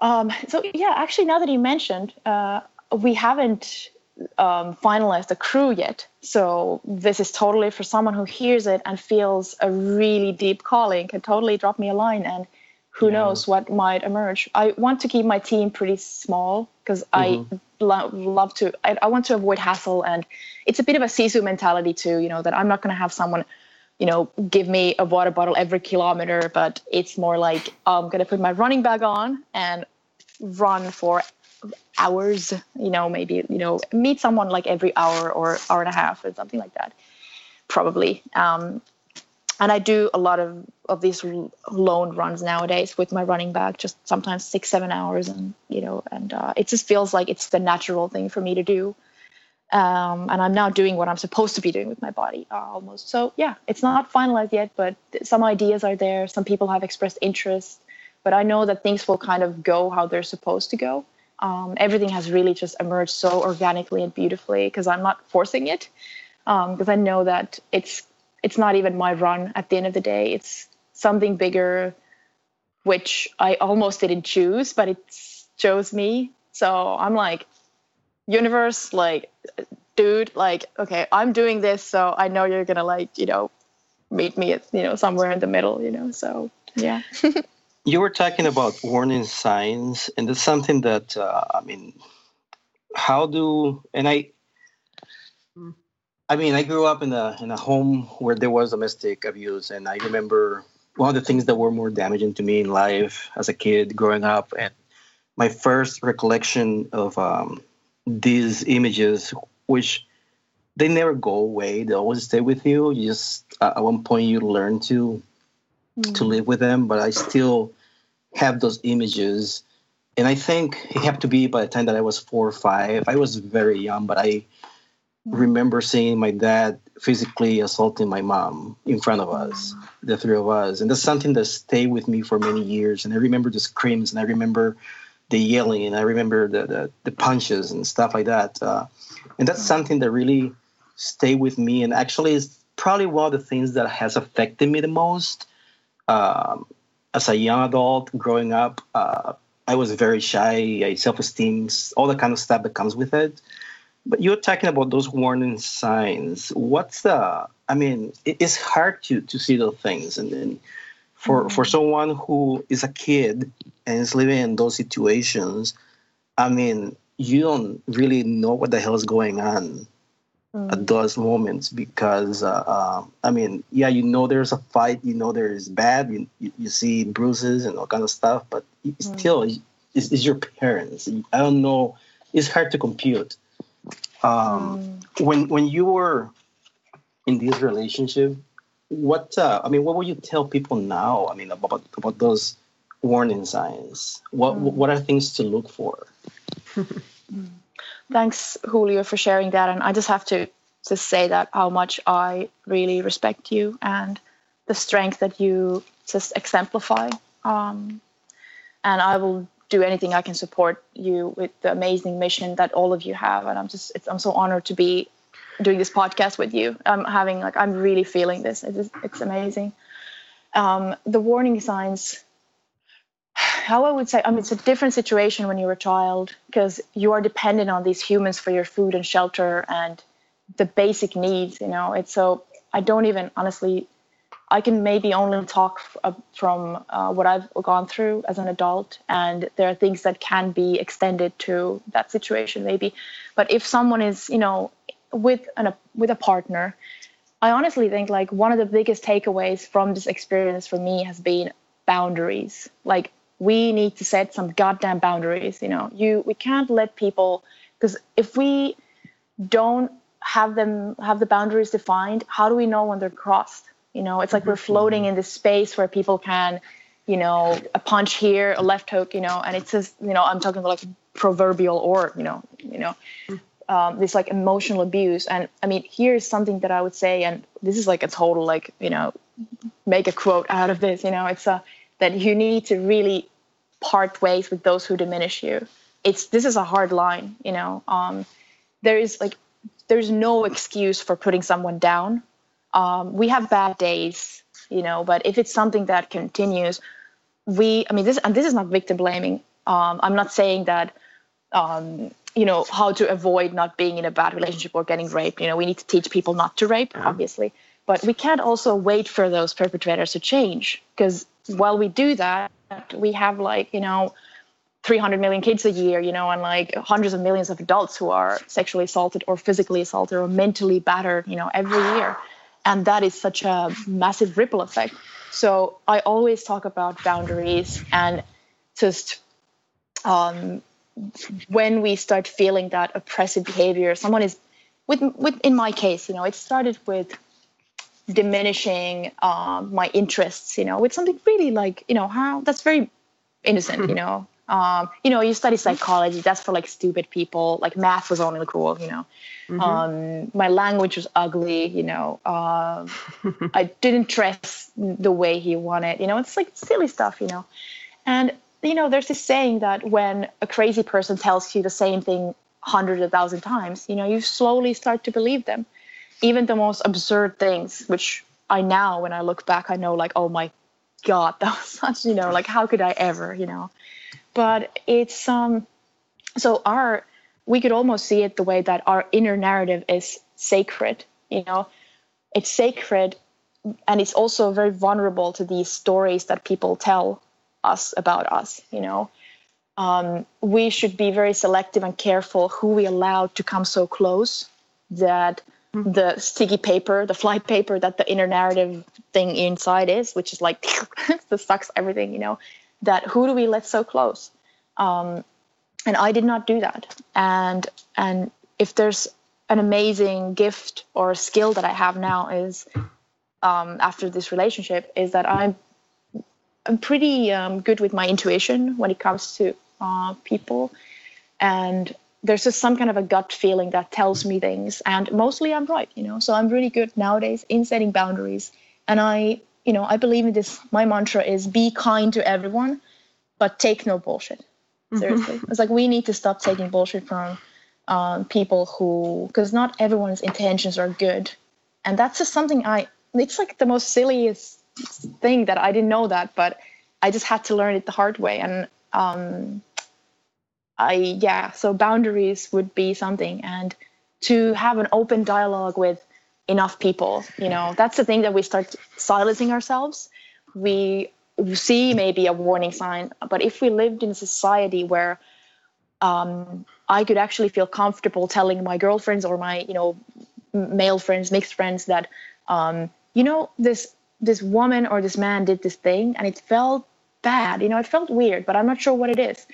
S5: um, so yeah, actually, now that you mentioned, uh, we haven't um, finalized the crew yet. So this is totally for someone who hears it and feels a really deep calling. Can totally drop me a line, and who yeah. knows what might emerge. I want to keep my team pretty small because mm-hmm. I lo- love to. I, I want to avoid hassle, and it's a bit of a Sisu mentality too. You know that I'm not going to have someone you know, give me a water bottle every kilometer, but it's more like I'm going to put my running bag on and run for hours, you know, maybe, you know, meet someone like every hour or hour and a half or something like that, probably. Um, and I do a lot of, of these lone runs nowadays with my running bag, just sometimes six, seven hours. And, you know, and uh, it just feels like it's the natural thing for me to do um, and I'm now doing what I'm supposed to be doing with my body uh, almost. So yeah, it's not finalized yet, but some ideas are there. Some people have expressed interest, but I know that things will kind of go how they're supposed to go. Um, everything has really just emerged so organically and beautifully because I'm not forcing it. Because um, I know that it's it's not even my run at the end of the day. It's something bigger, which I almost didn't choose, but it chose me. So I'm like, universe like dude like okay i'm doing this so i know you're gonna like you know meet me at you know somewhere in the middle you know so yeah <laughs>
S3: you were talking about warning signs and that's something that uh, i mean how do and i i mean i grew up in a in a home where there was domestic abuse and i remember one of the things that were more damaging to me in life as a kid growing up and my first recollection of um, these images, which they never go away. They always stay with you. You just uh, at one point you learn to mm. to live with them. But I still have those images, and I think it had to be by the time that I was four or five. I was very young, but I remember seeing my dad physically assaulting my mom in front of us, the three of us, and that's something that stayed with me for many years. And I remember the screams, and I remember the yelling and I remember the, the, the punches and stuff like that. Uh, and that's something that really stayed with me and actually is probably one of the things that has affected me the most. Um, as a young adult growing up, uh, I was very shy, I self-esteem, all the kind of stuff that comes with it. But you're talking about those warning signs. What's the? I mean, it's hard to to see those things, and then for mm-hmm. for someone who is a kid and is living in those situations, I mean, you don't really know what the hell is going on mm. at those moments because, uh, uh, I mean, yeah, you know there's a fight, you know there is bad, you, you, you see bruises and all kind of stuff, but mm. still, it's, it's, your parents. I don't know. It's hard to compute. Um, mm. When when you were in this relationship, what uh, I mean, what would you tell people now? I mean, about about those warning signs. What mm. what are things to look for? <laughs>
S5: Thanks, Julio, for sharing that. And I just have to just say that how much I really respect you and the strength that you just exemplify. Um, and I will do anything I can support you with the amazing mission that all of you have. And I'm just I'm so honored to be doing this podcast with you. I'm having like I'm really feeling this. It's it's amazing. Um, the warning signs. how I would say, I mean, it's a different situation when you're a child because you are dependent on these humans for your food and shelter and the basic needs. You know, it's so I don't even honestly. I can maybe only talk uh, from uh, what I've gone through as an adult, and there are things that can be extended to that situation, maybe. But if someone is, you know, with an with a partner, I honestly think like one of the biggest takeaways from this experience for me has been boundaries. Like we need to set some goddamn boundaries, you know. You we can't let people because if we don't have them have the boundaries defined, how do we know when they're crossed? You know, it's like we're mm-hmm. floating in this space where people can, you know, a punch here, a left hook, you know, and it's just, you know, I'm talking like proverbial or, you know, you know, um, this like emotional abuse. And I mean, here's something that I would say, and this is like a total like you know, make a quote out of this. You know, it's a uh, that you need to really part ways with those who diminish you. It's this is a hard line. You know, um, there is like there's no excuse for putting someone down. Um, we have bad days, you know, but if it's something that continues, we I mean this and this is not victim blaming. Um, I'm not saying that um, you know how to avoid not being in a bad relationship or getting raped you know we need to teach people not to rape yeah. obviously but we can't also wait for those perpetrators to change because while we do that we have like you know 300 million kids a year you know and like hundreds of millions of adults who are sexually assaulted or physically assaulted or mentally battered you know every year and that is such a massive ripple effect so i always talk about boundaries and just um, when we start feeling that oppressive behavior, someone is with, with in my case, you know, it started with diminishing um, my interests, you know, with something really like, you know, how that's very innocent, you <laughs> know. Um, you know, you study psychology, that's for like stupid people. Like math was only cool, you know. Mm-hmm. Um, my language was ugly, you know. Um, <laughs> I didn't dress the way he wanted, you know. It's like silly stuff, you know. And you know, there's this saying that when a crazy person tells you the same thing hundreds of thousand times, you know, you slowly start to believe them. Even the most absurd things, which I now, when I look back, I know like, oh my God, <laughs> that was such, you know, like how could I ever, you know? But it's um so our we could almost see it the way that our inner narrative is sacred, you know. It's sacred and it's also very vulnerable to these stories that people tell us about us you know um, we should be very selective and careful who we allow to come so close that mm-hmm. the sticky paper the fly paper that the inner narrative thing inside is which is like <laughs> the sucks everything you know that who do we let so close? Um, and i did not do that. And and if there's an amazing gift or skill that i have now is um, after this relationship is that i'm I'm pretty um, good with my intuition when it comes to uh, people, and there's just some kind of a gut feeling that tells me things, and mostly I'm right, you know. So I'm really good nowadays in setting boundaries, and I, you know, I believe in this. My mantra is be kind to everyone, but take no bullshit. Mm-hmm. Seriously, mm-hmm. it's like we need to stop taking bullshit from um, people who, because not everyone's intentions are good, and that's just something I. It's like the most silliest thing that I didn't know that, but I just had to learn it the hard way. And um, I, yeah, so boundaries would be something. And to have an open dialogue with enough people, you know, that's the thing that we start silencing ourselves. We see maybe a warning sign, but if we lived in a society where um, I could actually feel comfortable telling my girlfriends or my, you know, male friends, mixed friends that, um, you know, this this woman or this man did this thing and it felt bad you know it felt weird but i'm not sure what it is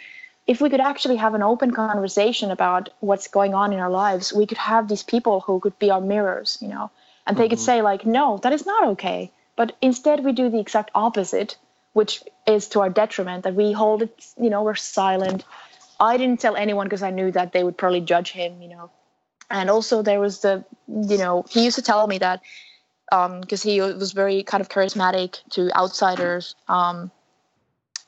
S5: if we could actually have an open conversation about what's going on in our lives we could have these people who could be our mirrors you know and they mm-hmm. could say like no that is not okay but instead we do the exact opposite which is to our detriment that we hold it you know we're silent i didn't tell anyone because i knew that they would probably judge him you know and also there was the you know he used to tell me that um, because um, he was very kind of charismatic to outsiders. Um,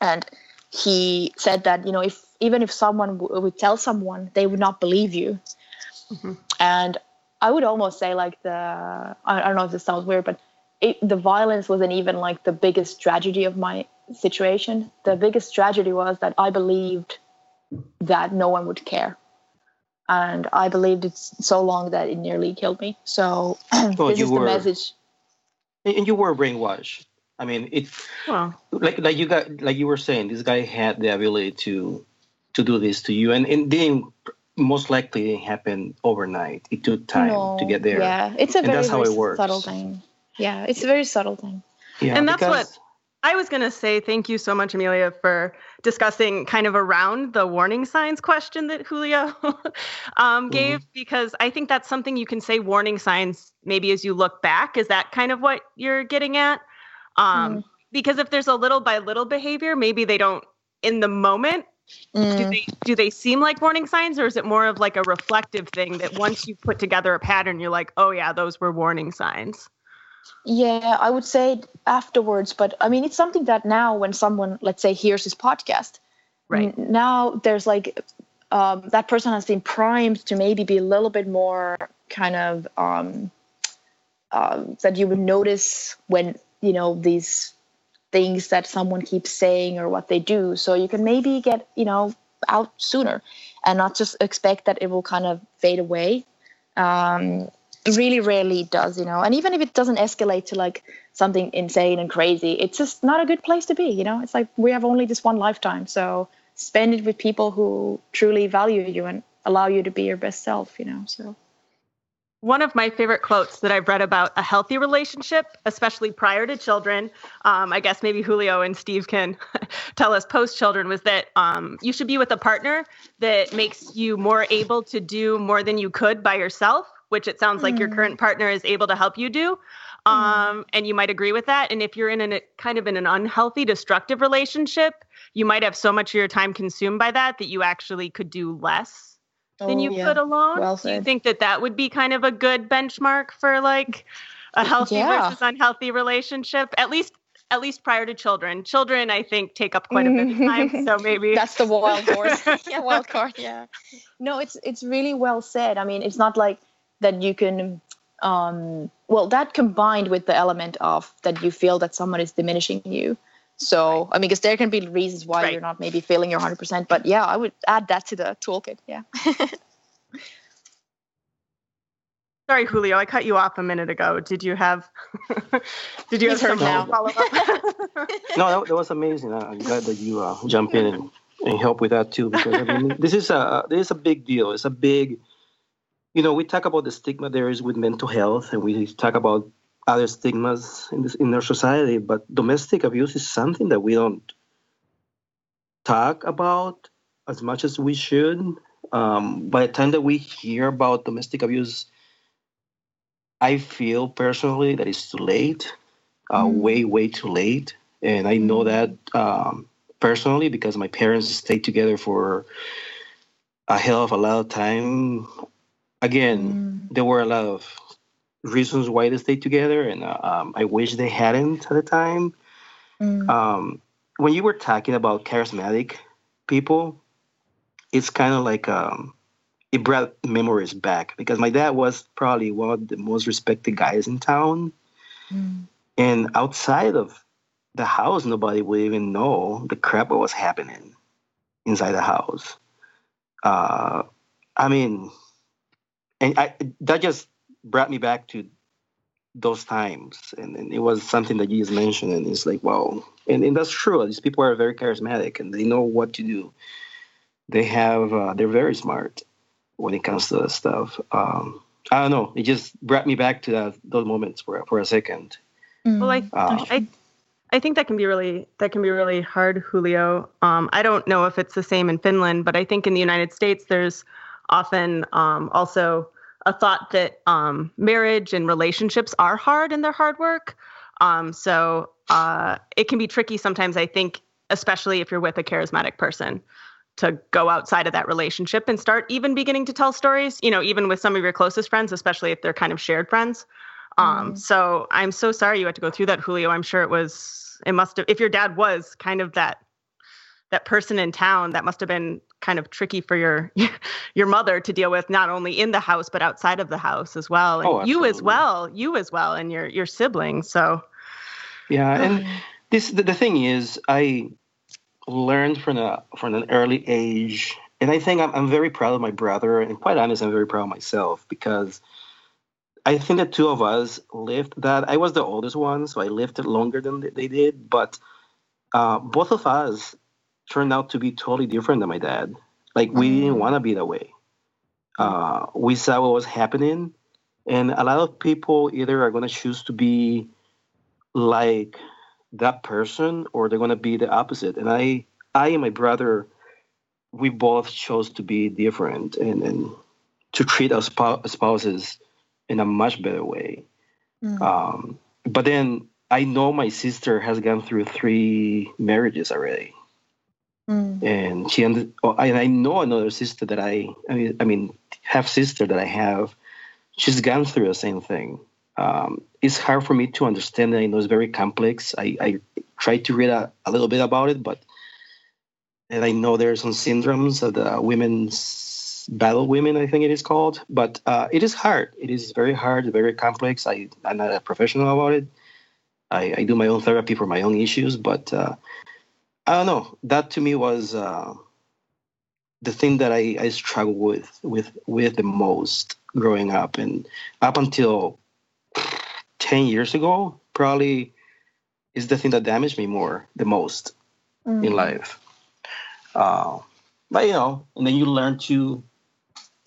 S5: and he said that you know if even if someone w- would tell someone, they would not believe you. Mm-hmm. And I would almost say like the I, I don't know if this sounds weird, but it, the violence wasn't even like the biggest tragedy of my situation. The biggest tragedy was that I believed that no one would care. And I believed it so long that it nearly killed me. So <clears throat> well, this is were, the message.
S3: And you were brainwashed. I mean, it. Well, like like you got like you were saying, this guy had the ability to to do this to you, and it didn't most likely happen overnight. It took time no, to get there.
S5: Yeah, it's a and very, very subtle thing. Yeah, it's a very subtle thing.
S2: Yeah, and that's what I was going to say. Thank you so much, Emilia, for discussing kind of around the warning signs question that Julio <laughs> um, mm-hmm. gave, mm-hmm. because I think that's something you can say warning signs maybe as you look back. Is that kind of what you're getting at? Um, mm. Because if there's a little by little behavior, maybe they don't in the moment. Mm. Do they do they seem like warning signs, or is it more of like a reflective thing that once you put together a pattern, you're like, oh yeah, those were warning signs?
S5: Yeah, I would say afterwards, but I mean, it's something that now when someone, let's say, hears this podcast, right now there's like um, that person has been primed to maybe be a little bit more kind of um, um, that you would notice when you know these things that someone keeps saying or what they do. So you can maybe get you know out sooner and not just expect that it will kind of fade away. Um, really rarely does you know. And even if it doesn't escalate to like something insane and crazy it's just not a good place to be you know. It's like we have only this one lifetime. So spend it with people who truly value you and allow you to be your best self you know so
S2: one of my favorite quotes that I've read about a healthy relationship, especially prior to children, um, I guess maybe Julio and Steve can <laughs> tell us post children, was that um, you should be with a partner that makes you more able to do more than you could by yourself, which it sounds mm. like your current mm. partner is able to help you do. Mm. Um, mm. And you might agree with that. And if you're in a kind of in an unhealthy, destructive relationship, you might have so much of your time consumed by that that you actually could do less than you oh, yeah. could alone. Well Do you think that that would be kind of a good benchmark for like a healthy yeah. versus unhealthy relationship? At least at least prior to children. Children, I think, take up quite a bit of <laughs> time. So maybe
S5: that's the wild horse. <laughs> yeah, wild card. Yeah. No, it's it's really well said. I mean, it's not like that you can. Um, well, that combined with the element of that you feel that someone is diminishing you. So, right. I mean, because there can be reasons why right. you're not maybe feeling your 100%, but yeah, I would add that to the toolkit. Yeah. <laughs>
S2: Sorry, Julio, I cut you off a minute ago. Did you have? <laughs> did you He's have some follow up? <laughs>
S3: no, that, that, was amazing. I'm glad that you uh, jump in and, and help with that too, because I mean, this is a this is a big deal. It's a big, you know, we talk about the stigma there is with mental health, and we talk about other stigmas in this in our society, but domestic abuse is something that we don't talk about as much as we should. Um, by the time that we hear about domestic abuse, I feel personally that it's too late, uh, mm. way way too late, and I know that um, personally because my parents stayed together for a hell of a lot of time. Again, mm. there were a lot of reasons why they stayed together, and uh, um, I wish they hadn't at the time. Mm. Um, when you were talking about charismatic people, it's kind of like um, it brought memories back because my dad was probably one of the most respected guys in town, mm. and outside of the house, nobody would even know the crap that was happening inside the house. Uh, I mean, and I that just brought me back to those times. And, and, it was something that you just mentioned and it's like wow. And, and that's true. These people are very charismatic and they know what to do. They have uh, they're very smart when it comes to that stuff. Um, i don't know. It just brought me back to that, those moments for, for a second.
S2: Well I, uh, I I think that can be really that can be really hard, Julio. Um, I don't know if it's the same in Finland, but I think in the United States there's often um, also a thought that um, marriage and relationships are hard and they're hard work. Um, so uh, it can be tricky sometimes, I think, especially if you're with a charismatic person, to go outside of that relationship and start even beginning to tell stories, you know, even with some of your closest friends, especially if they're kind of shared friends. Um, mm. So I'm so sorry you had to go through that, Julio. I'm sure it was, it must have, if your dad was kind of that that person in town that must have been kind of tricky for your <laughs> your mother to deal with not only in the house but outside of the house as well. And oh, you as well you as well and your your siblings. So
S3: yeah and this the, the thing is, I learned from a from an early age, and I think I'm, I'm very proud of my brother, and quite honest, I'm very proud of myself because I think the two of us lived that. I was the oldest one, so I lived it longer than they did, but uh, both of us turned out to be totally different than my dad. Like we mm. didn't want to be that way. Uh, we saw what was happening, and a lot of people either are going to choose to be like that person or they're going to be the opposite. And I, I and my brother, we both chose to be different and, and to treat our spouses in a much better way. Mm. Um, but then I know my sister has gone through three marriages already. Mm. And she oh, and I know another sister that I, I mean, I mean, half sister that I have, she's gone through the same thing. Um, it's hard for me to understand. I know it's very complex. I, I try to read a, a little bit about it, but and I know there are some syndromes of the women's battle women, I think it is called. But uh, it is hard. It is very hard, very complex. I, I'm not a professional about it. I, I do my own therapy for my own issues, but uh, I don't know. That to me was uh, the thing that I, I struggled with with with the most growing up, and up until 10 years ago probably is the thing that damaged me more the most mm. in life uh, but you know and then you learn to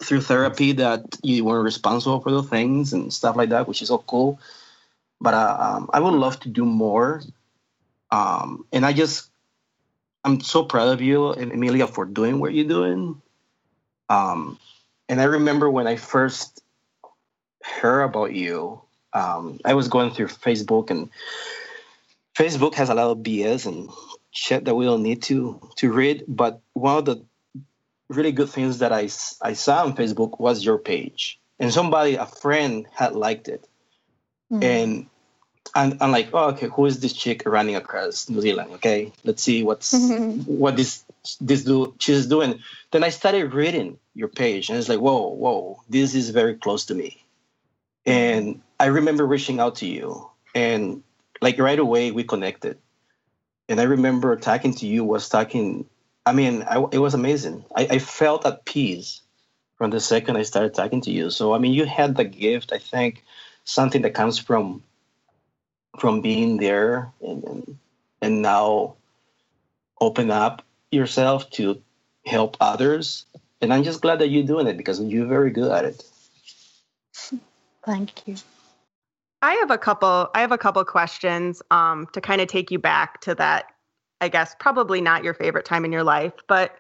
S3: through therapy that you weren't responsible for the things and stuff like that which is all cool but uh, um, i would love to do more um, and i just i'm so proud of you and emilia for doing what you're doing um, and i remember when i first heard about you um, I was going through Facebook, and Facebook has a lot of BS and shit that we don't need to to read. But one of the really good things that I, I saw on Facebook was your page, and somebody, a friend, had liked it, mm-hmm. and I'm, I'm like, oh, okay, who is this chick running across New Zealand? Okay, let's see what's <laughs> what this this do she's doing. Then I started reading your page, and it's like, whoa, whoa, this is very close to me. And I remember reaching out to you, and like right away we connected. And I remember talking to you was talking. I mean, I, it was amazing. I, I felt at peace from the second I started talking to you. So I mean, you had the gift. I think something that comes from from being there and and, and now open up yourself to help others. And I'm just glad that you're doing it because you're very good at it.
S5: Thank you.
S2: I have a couple I have a couple questions um, to kind of take you back to that I guess probably not your favorite time in your life, but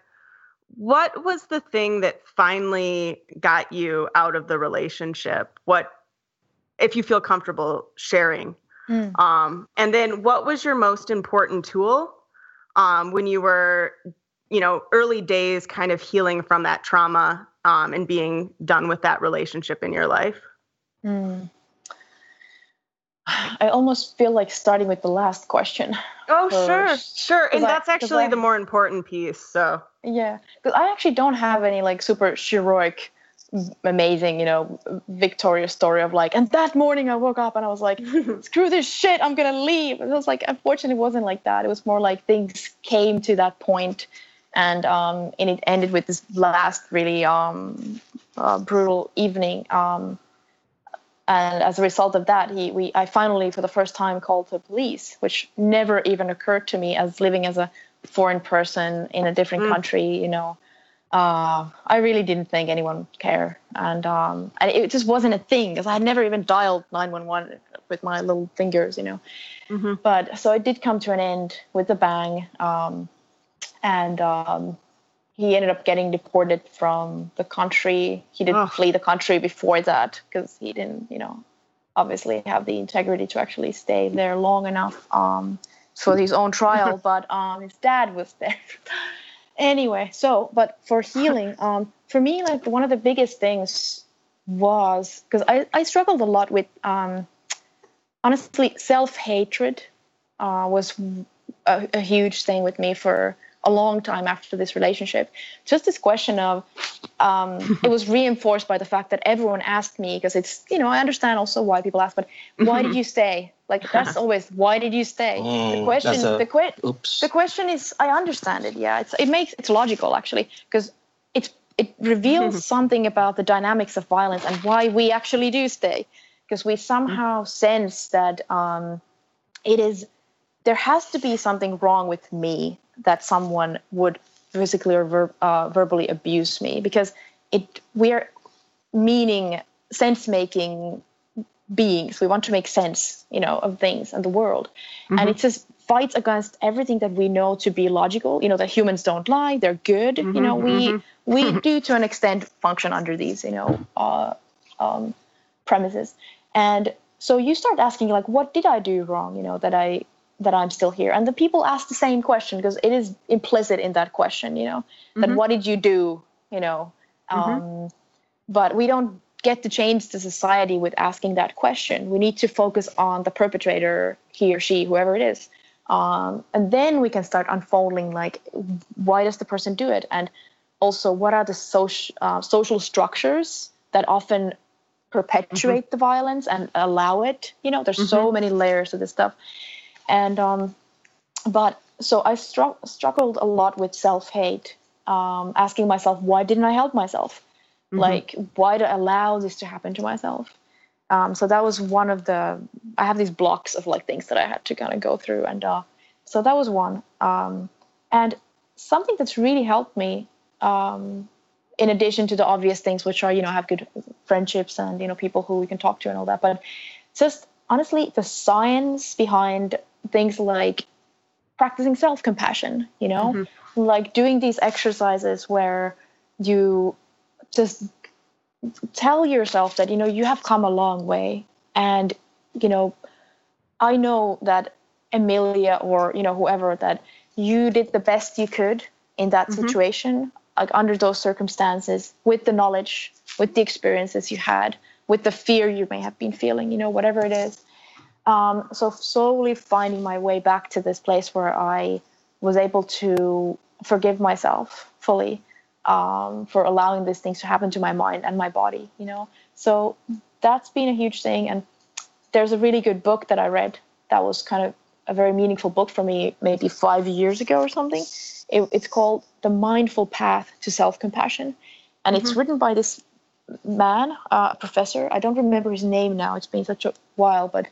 S2: what was the thing that finally got you out of the relationship? What if you feel comfortable sharing? Mm. Um, and then what was your most important tool um, when you were you know early days kind of healing from that trauma um, and being done with that relationship in your life Mm.
S5: I almost feel like starting with the last question.
S2: Oh, sure, sure. And that's actually I, the more important piece. So,
S5: yeah, because I actually don't have any like super heroic, amazing, you know, victorious story of like, and that morning I woke up and I was like, <laughs> screw this shit, I'm to leave. It was like, unfortunately, it wasn't like that. It was more like things came to that point and um, and it ended with this last really um, uh, brutal evening. Um, and as a result of that he we i finally for the first time called the police which never even occurred to me as living as a foreign person in a different mm. country you know uh, I really didn't think anyone would care, and um, and it just wasn't a thing because I had never even dialed nine one one with my little fingers, you know. Mm-hmm. But so it did come to an end with a bang, um, and um, he ended up getting deported from the country. He didn't flee the country before that because he didn't, you know, obviously have the integrity to actually stay there long enough um, for his own trial. <laughs> but um, his dad was there. Anyway, so but for <laughs> healing, um, for me, like one of the biggest things was because I, I struggled a lot with um, honestly self hatred uh, was a, a huge thing with me for a long time after this relationship. Just this question of um, it was <laughs> reinforced by the fact that everyone asked me because it's you know I understand also why people ask, but why did <laughs> you stay? Like that's <laughs> always why did you stay? Mm, the question, a, the, que- the question is, I understand it. Yeah, it's it makes it's logical actually because it's it reveals <laughs> something about the dynamics of violence and why we actually do stay because we somehow sense that um, it is there has to be something wrong with me that someone would physically or ver- uh, verbally abuse me because it we're meaning sense making beings we want to make sense you know of things and the world mm-hmm. and it just fights against everything that we know to be logical you know that humans don't lie they're good mm-hmm, you know we mm-hmm. we <laughs> do to an extent function under these you know uh, um, premises and so you start asking like what did i do wrong you know that i that i'm still here and the people ask the same question because it is implicit in that question you know that mm-hmm. what did you do you know mm-hmm. um, but we don't get to change the society with asking that question we need to focus on the perpetrator he or she whoever it is um, and then we can start unfolding like why does the person do it and also what are the social uh, social structures that often perpetuate mm-hmm. the violence and allow it. You know, there's mm-hmm. so many layers of this stuff. And um, but so I str- struggled a lot with self hate, um, asking myself why didn't I help myself? Mm-hmm. Like why do I allow this to happen to myself? Um, so that was one of the I have these blocks of like things that I had to kind of go through, and uh, so that was one. Um, and something that's really helped me um, in addition to the obvious things which are you know have good friendships and you know people who we can talk to and all that but just honestly the science behind things like practicing self-compassion you know mm-hmm. like doing these exercises where you just tell yourself that you know you have come a long way. And you know i know that emilia or you know whoever that you did the best you could in that mm-hmm. situation like under those circumstances with the knowledge with the experiences you had with the fear you may have been feeling you know whatever it is. Um, so slowly finding my way back to this place where i was able to forgive myself fully um, for allowing these things to happen to my mind and my body you know so that's been a huge thing and there's a really good book that i read that was kind of a very meaningful book for me maybe five years ago or something it, it's called The Mindful Path to Self Compassion. And mm-hmm. it's written by this man, uh, a professor. I don't remember his name now, it's been such a while, but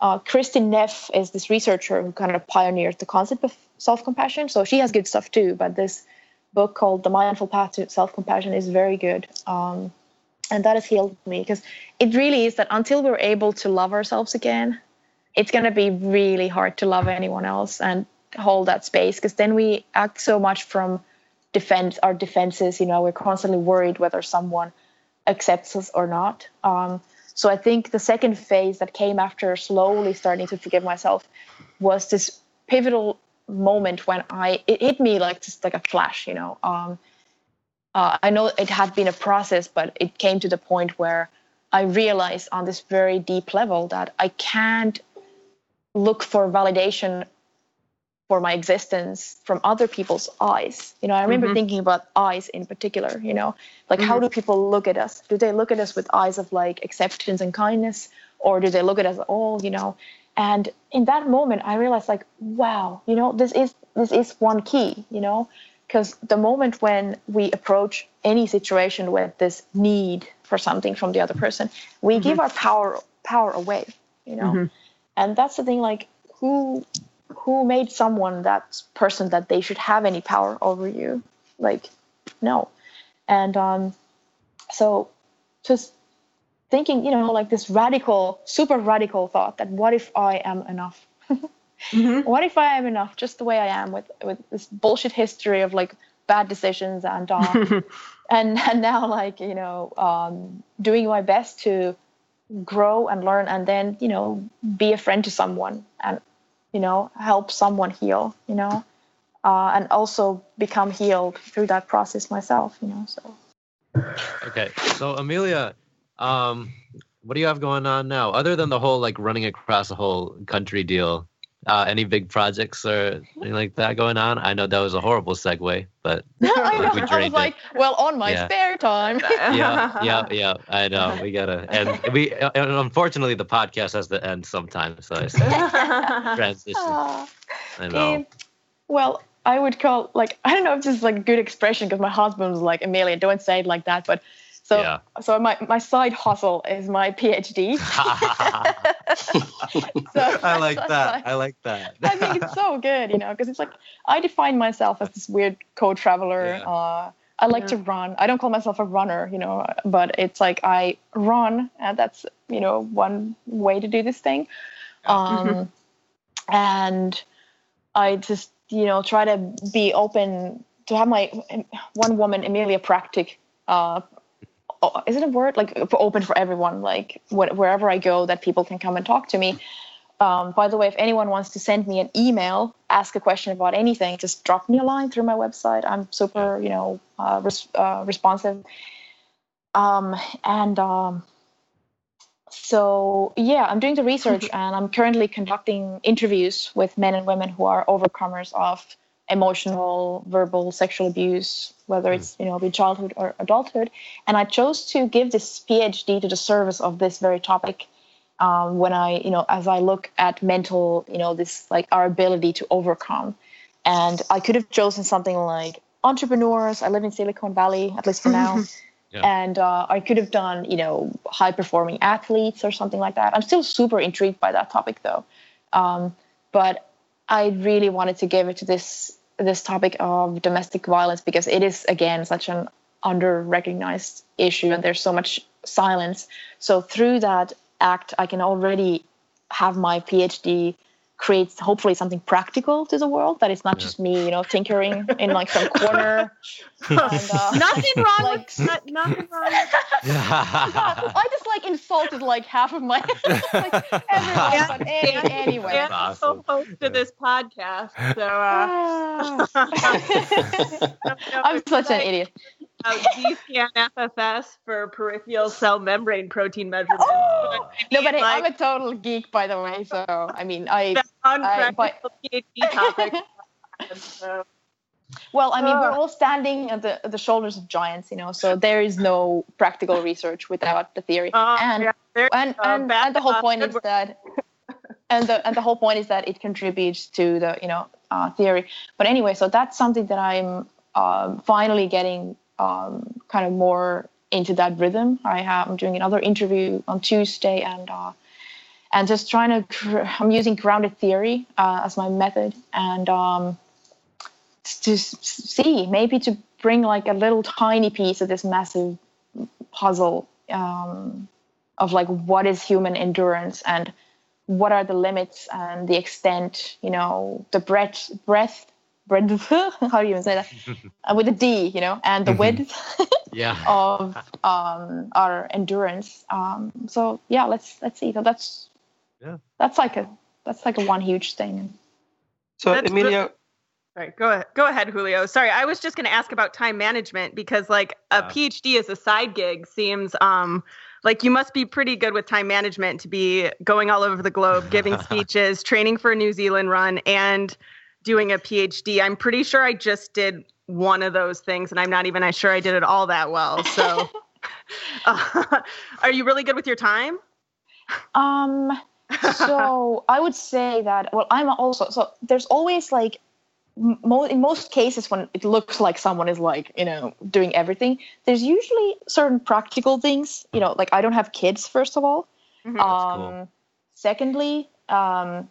S5: uh, Kristin Neff is this researcher who kind of pioneered the concept of self compassion. So she has good stuff too, but this book called The Mindful Path to Self Compassion is very good. Um, and that has healed me because it really is that until we're able to love ourselves again, it's going to be really hard to love anyone else. And hold that space because then we act so much from defense our defenses you know we're constantly worried whether someone accepts us or not um, so i think the second phase that came after slowly starting to forgive myself was this pivotal moment when i it hit me like just like a flash you know um, uh, i know it had been a process but it came to the point where i realized on this very deep level that i can't look for validation for my existence from other people's eyes. You know, I remember mm-hmm. thinking about eyes in particular, you know, like mm-hmm. how do people look at us? Do they look at us with eyes of like acceptance and kindness? Or do they look at us all, you know? And in that moment I realized like, wow, you know, this is this is one key, you know, because the moment when we approach any situation with this need for something from the other person, we mm-hmm. give our power power away, you know. Mm-hmm. And that's the thing like who who made someone that person that they should have any power over you like no and um so just thinking you know like this radical super radical thought that what if i am enough <laughs> mm-hmm. <laughs> what if i am enough just the way i am with with this bullshit history of like bad decisions and um, <laughs> and and now like you know um doing my best to grow and learn and then you know be a friend to someone and you know, help someone heal, you know, uh, and also become healed through that process myself, you know. So.
S1: Okay, so Emilia, um, what do you have going on now, other than the whole like running across a whole country deal? Uh, any big projects or anything like that going on? I know that was a horrible segue, but <laughs> I,
S5: like we I was like, well, on my yeah. spare time. <laughs>
S1: yeah, yeah, yeah. I know we gotta, and we, and unfortunately, the podcast has to end sometimes, so it's <laughs> transition. I know. Um,
S5: well, I would call like I don't know if this is like a good expression because my husband was like Emilia, don't say it like that, but so, yeah. so my, my side hustle is my PhD. <laughs> <laughs>
S1: so I like that. Like, I like that.
S5: I think it's so good, you know, because it's like I define myself as this weird co-traveler. Yeah. Uh, I like yeah. to run. I don't call myself a runner, you know, but it's like I run, and that's you know one way to do this thing. Um, mm-hmm. <laughs> And I just you know try to be open to have my one woman Emilia Practic uh, is it a word? Like for open for everyone like wh- wherever i go that people can come and talk to me. Um, by the way if anyone wants to send me an email ask a question about anything just drop me a line through my website. I'm super you know uh, res- uh, responsive. Um, and um, so yeah i'm doing the research and i'm currently conducting interviews with men and women who are overcomers of emotional, verbal, sexual abuse, whether hmm. it's you know in childhood or adulthood. And I chose to give this PhD to the service of this very topic. Um, when I, you know, as I look at mental, you know, this like our ability to overcome, and I could have chosen something like entrepreneurs. I live in Silicon Valley, at least for <laughs> now. Yeah. And uh, I could have done, you know, high performing athletes or something like that. I'm still super intrigued by that topic though. Um, but I really wanted to give it to this this topic of domestic violence because it is again such an under recognized issue and there's so much silence. So through that act i can already have my phd create hopefully something practical to the world that is not yeah. just me you know tinkering in like some corner <laughs>
S2: and, uh, nothing wrong like, with not, nothing wrong with <laughs>
S5: i just like insulted like half of my <laughs> like everyone but any, anyway.
S2: And awesome. host to this podcast so uh,
S5: i'm such an idiot
S2: uh, GCN-FFS for peripheral cell membrane protein measurement.
S5: Oh! no, but like, I'm a total geek, by the way. So I mean, I, I but, PhD topic. <laughs> so. Well, I mean, we're all standing at the the shoulders of giants, you know. So there is no practical research without the theory, uh, and yeah, and, and, and the whole point is that, and the and the whole point is that it contributes to the you know uh, theory. But anyway, so that's something that I'm um, finally getting um, kind of more into that rhythm. I have I'm doing another interview on Tuesday and uh, and just trying to I'm using grounded theory uh, as my method and um, to see maybe to bring like a little tiny piece of this massive puzzle um, of like what is human endurance and what are the limits and the extent you know the breadth breadth <laughs> how do you even say that <laughs> uh, with a D, you know, and the mm-hmm. width <laughs>
S1: yeah.
S5: of um, our endurance. Um, so yeah, let's let's see. So that's yeah, that's like a that's like a one huge thing.
S3: So that's Emilia.
S2: Right, go ahead. Go ahead, Julio. Sorry, I was just going to ask about time management because, like, a PhD as a side gig seems um, like you must be pretty good with time management to be going all over the globe, giving speeches, training for a New Zealand run, and doing a PhD. I'm pretty sure I just did one of those things, and I'm not even sure I did it all that well. So, uh, <laughs> <laughs> are you really good with your time?
S5: Um. so I would say that. Well, I'm also so. There's always like. Mo- in most cases when it looks like someone is like you know doing everything there's usually certain practical things you know like i don't have kids first of all mm-hmm. um, cool. secondly um,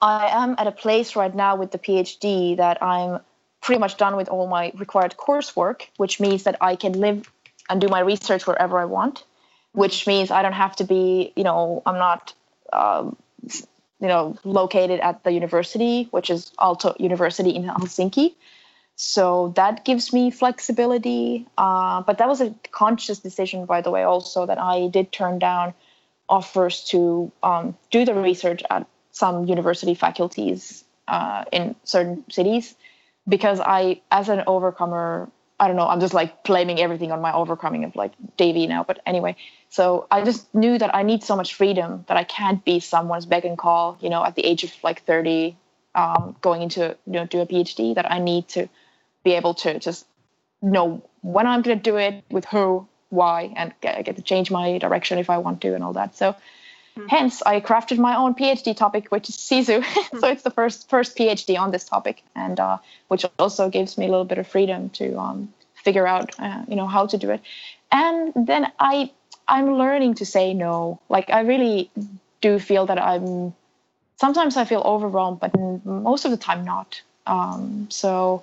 S5: I am at a place right now with the PhD that I'm pretty much done with all my required coursework, which means that I can live and do my research wherever I want, which means I don't have to be, you know, I'm not, um, you know, located at the university, which is Aalto University in Helsinki. So that gives me flexibility. Uh, but that was a conscious decision, by the way, also that I did turn down offers to um, do the research at some university faculties uh, in certain cities because I, as an overcomer, I don't know, I'm just like blaming everything on my overcoming of like Davy now. But anyway, so I just knew that I need so much freedom that I can't be someone's beck and call, you know, at the age of like 30, um, going into, you know, do a PhD, that I need to be able to just know when I'm going to do it, with who, why, and get, get to change my direction if I want to and all that. So mm-hmm. hence I crafted my own PhD topic, which is Sisu. <laughs> so it's the first first PhD on this topic, and uh, which also gives me a little bit of freedom to um, figure out, uh, you know, how to do it. And then I I'm learning to say no. Like I really do feel that I'm sometimes I feel overwhelmed, but most of the time not. Um, so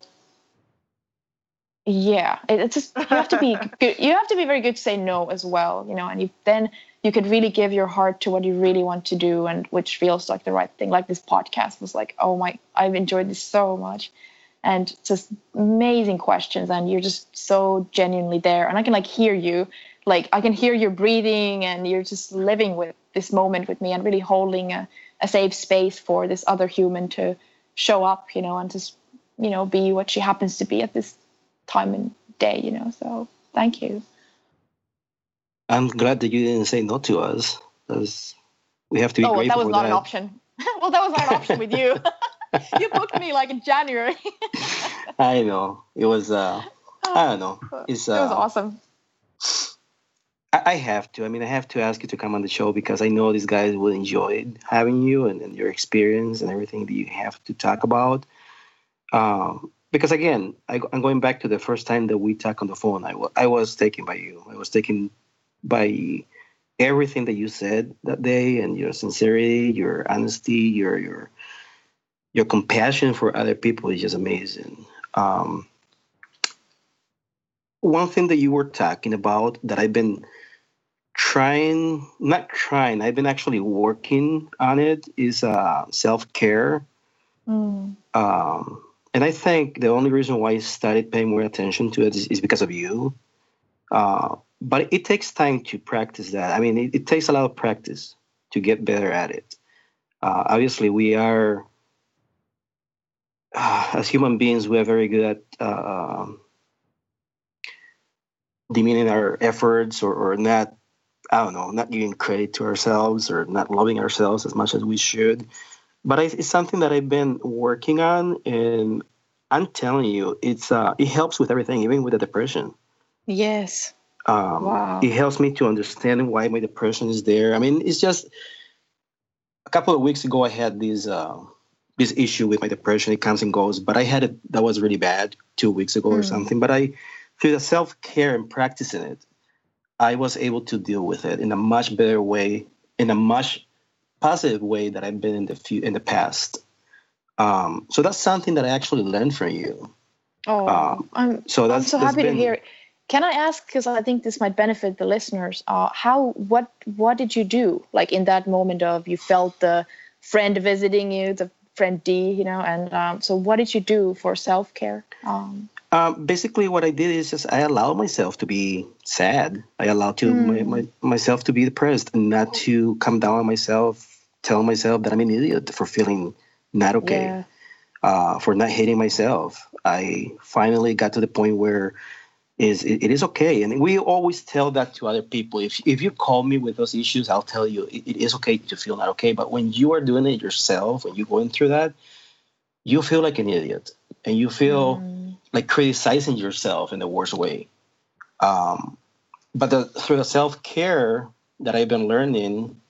S5: yeah, it, it's just you have to be <laughs> good. You have to be very good to say no as well, you know, and you then you could really give your heart to what you really want to do and which feels like the right thing. Like this podcast was like, oh my, I've enjoyed this so much, and just amazing questions, and you're just so genuinely there, and I can like hear you like I can hear your breathing and you're just living with this moment with me and really holding a, a safe space for this other human to show up, you know, and just, you know, be what she happens to be at this time and day, you know. So thank you.
S3: I'm glad that you didn't say no to us because we have to be
S5: oh,
S3: grateful.
S5: that was not that. an option. <laughs> well, that was not an option with you. <laughs> you booked me like in January. <laughs>
S3: I know. It was, uh, I don't know. <sighs> It's, uh,
S5: it was uh, awesome.
S3: I have to. I mean, I have to ask you to come on the show because I know these guys will enjoy having you and, and your experience and everything that you have to talk about. Um, because again, I, am going back to the first time that we talked on the phone. I, w- I was taken by you. I was taken by everything that you said that day and your sincerity, your honesty, your your your compassion for other people is just amazing. Um, one thing that you were talking about that I've been trying not trying i've been actually working on it is uh, self-care mm. um, and i think the only reason why i started paying more attention to it is, is because of you uh, but it takes time to practice that i mean it, it, takes a lot of practice to get better at it uh, obviously we are uh, as human beings we are very good at uh, demeaning our efforts or, or not I don't know, not giving credit to ourselves or not loving ourselves as much as we should. But it's something that I've been working on, and I'm telling you, it's uh, it helps with everything, even with the depression.
S5: Yes.
S3: Um, wow. It helps me to understand why my depression is there. I mean, it's just a couple of weeks ago I had this uh, this issue with my depression. It comes and goes, but I had it that was really bad two weeks ago mm. or something. But I, through the self care and practicing it, I was able to deal with it in a much better way, in a much positive way that I've been in the few, in the past. Um, so that's something that I actually learned from you.
S5: Oh, um, I'm so that's, I'm so happy been, to hear. Can I ask because I think this might benefit the listeners? Uh, how what what did you do like in that moment of you felt the friend visiting you, the friend D, you know, and um, so what did you do for self care? Um,
S3: um, basically, what I did is just I allow myself to be sad. I allow to mm. my, my, myself to be depressed and not to come down on myself, tell myself that I'm an idiot for feeling not okay, yeah. uh, for not hating myself. I finally got to the point where is it, it is okay, and we always tell that to other people. If if you call me with those issues, I'll tell you it, it is okay to feel not okay. But when you are doing it yourself, when you're going through that, you feel like an idiot, and you feel. Mm like criticizing yourself in the worst way. Um, but the, through the self care that I've been learning,